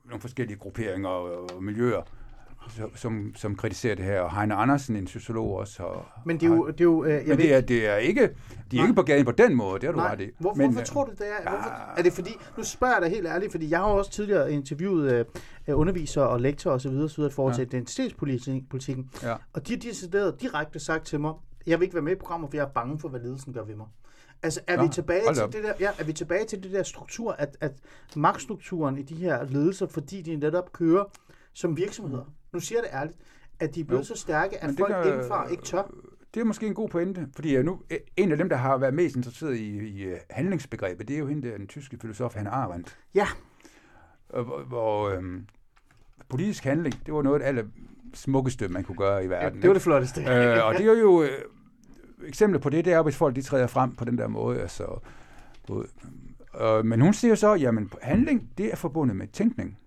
nogle forskellige grupperinger og, og miljøer, som, som, kritiserer det her. Og Heine Andersen, en sociolog også. Har, Men det er jo... Det er jo øh, jeg men det er, det er ikke, de er Nej. ikke på gaden på den måde, det har du Nej, ret i. hvor, men, hvorfor øh, tror du det er? Hvorfor, ah. er det fordi, nu spørger jeg dig helt ærligt, fordi jeg har også tidligere interviewet øh, øh, undervisere og lektorer osv. osv. i forhold til Ja. identitetspolitikken, Ja. og de har decideret direkte sagt til mig, jeg vil ikke være med i programmet, for jeg er bange for, hvad ledelsen gør ved mig. Altså, er, Nå, vi tilbage til op. det der, ja, er vi tilbage til det der struktur, at, at magtstrukturen i de her ledelser, fordi de netop kører som virksomheder, nu siger jeg det ærligt, at de er blevet Jo. så stærke, at folk kan- indenfra ikke tør. Det er måske en god pointe, fordi nu, en af dem, der har været mest interesseret i, i øh, handlingsbegrebet, det er jo hende, den tyske filosof Hannah Arendt. Ja, Og Hvor, hvor øhm, politisk handling, det var noget af det smukkeste, man kunne gøre i verden. det var det flotteste. øh, og det er <laughs> jo øh, eksempler på det, det er, hvis folk de træder frem på den der måde. Altså, både, øh, men hun siger så, jamen handling, det er forbundet med tænkning.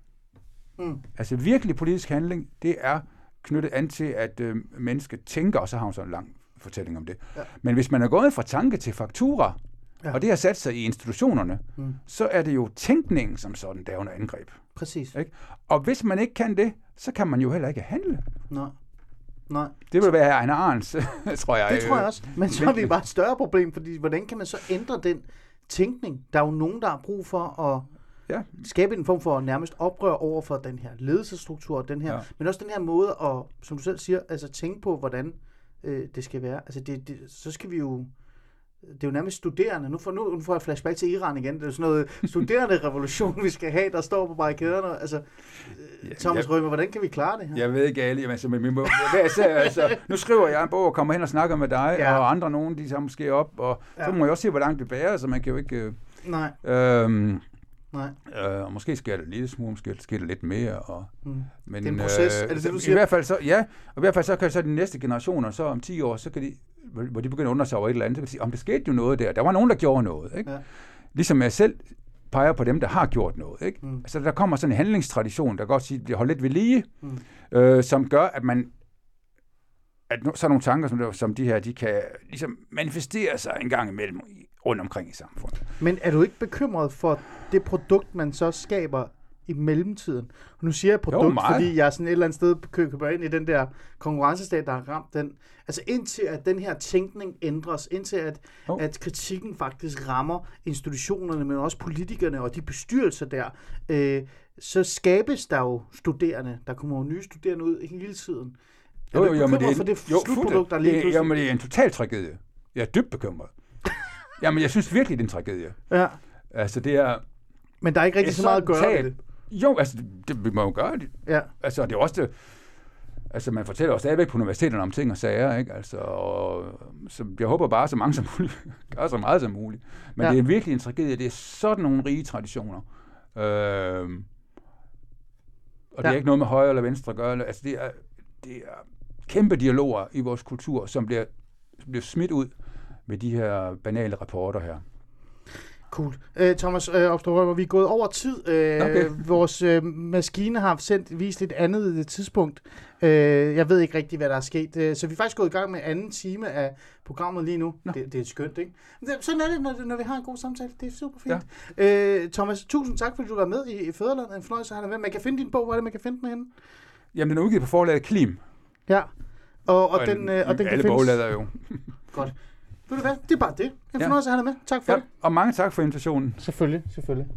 Mm. Altså virkelig politisk handling, det er knyttet an til, at øh, mennesket tænker, og så har hun så en lang fortælling om det. Ja. Men hvis man er gået fra tanke til faktura, Ja. og det har sat sig i institutionerne, Mm. så er det jo tænkningen som sådan, der er under angreb. Præcis. Ikke? Og hvis man ikke kan det, så kan man jo heller ikke handle. Nej. Nej. Det vil være Ejner Arns, <laughs> tror jeg. Det tror jeg også. Men så har vi bare et større problem, fordi hvordan kan man så ændre den tænkning? Der er jo nogen, der har brug for at Ja, skabe en form for nærmest oprør over for den her ledelsesstruktur, den her, ja. Men også den her måde at, som du selv siger, altså tænke på, hvordan øh, det skal være. Altså det, det, så skal vi jo det er jo nærmest studerende. Nu får, nu, nu får jeg flashback til Iran igen. Det er sådan noget <laughs> studerende revolution, vi skal have, der står på barrikaderne. Altså, ja, Thomas Rømer, hvordan kan vi klare det her? jeg ved ikke jamen, altså, men vi må, især, altså, nu skriver jeg en bog og kommer hen og snakker med dig, Ja. ja. og andre nogen, de tager måske op, og Ja. så må jeg også se, hvor langt det bærer, så man kan jo ikke... Øh, Nej, Øhm, nej. øh, og måske sker det en lille smule, måske sker det lidt mere. Og, Mm. men, Det er en proces, er det det, så du I siger? hvert fald så, ja, og i hvert fald så kan så de næste generationer, så om 10 år, så kan de, hvor de begynder at undre sig over et eller andet, så kan de sige, om der skete jo noget der. Der var nogen, der gjorde noget. Ikke? Ja. Ligesom jeg selv peger på dem, der har gjort noget. Ikke? Mm. Altså, der kommer sådan en handlingstradition, der godt sige, bliver holdt lidt ved lige, mm. øh, som gør, at man at sådan nogle tanker som, som de her, de kan ligesom manifestere sig en gang imellem i- rundt omkring i samfundet. Men er du ikke bekymret for det produkt, man så skaber i mellemtiden? Nu siger jeg produkt, meget. fordi jeg er sådan et eller andet sted kø- køber ind i den der konkurrencestat, der har ramt den. Altså indtil at den her tænkning ændres, indtil at, Jo. at kritikken faktisk rammer institutionerne, men også politikerne og de bestyrelser der, øh, så skabes der jo studerende. Der kommer jo nye studerende ud hele tiden. Er du ikke bekymret for det slutprodukt, der lige det, pludselig... Jamen, det er en total tragedie. Jeg er dybt bekymret. <laughs> jamen, jeg synes virkelig, det er en tragedie. Ja. Altså, det er... Men der er ikke rigtig det så meget at gøre tab. ved det. Jo, altså, det, det, vi må jo gøre det. Ja. Altså, det er også det, altså, man fortæller jo stadigvæk på universiteterne om ting og sager, ikke? Altså, og, så jeg håber bare, så mange som muligt <laughs> gør så meget som muligt. Men Ja. det er virkelig en tragedie. Det er sådan nogle rige traditioner. Øhm, og det Ja. er ikke noget med højre eller venstre at gøre. Altså, det er, det er kæmpe dialoger i vores kultur, som bliver, bliver smidt ud med de her banale rapporter her. Cool. Øh, Thomas øh, Opstrup, vi er gået over tid. Øh, Okay. <laughs> Vores øh, maskine har sendt vist et andet øh, tidspunkt. Øh, jeg ved ikke rigtig, hvad der er sket. Øh, så vi er faktisk gået i gang med anden time af programmet lige nu. Det, det er skønt, ikke? Sådan er det, når, når vi har en god samtale. Det er super fint. Ja. Øh, Thomas, tusind tak, fordi du var med i Fæderland. En fornøjelse at have dig med. Man kan finde din bog. Hvor er det, man kan finde den henne? Jamen, den er udgivet på forlaget Klim. Ja. Og, og, en- den, øh, og den kan alle findes... boglader jo. Godt. Ved du hvad? Det er bare det. En fornøjelse at have dig med. Tak for Ja, det. og mange tak for invitationen. Selvfølgelig, selvfølgelig.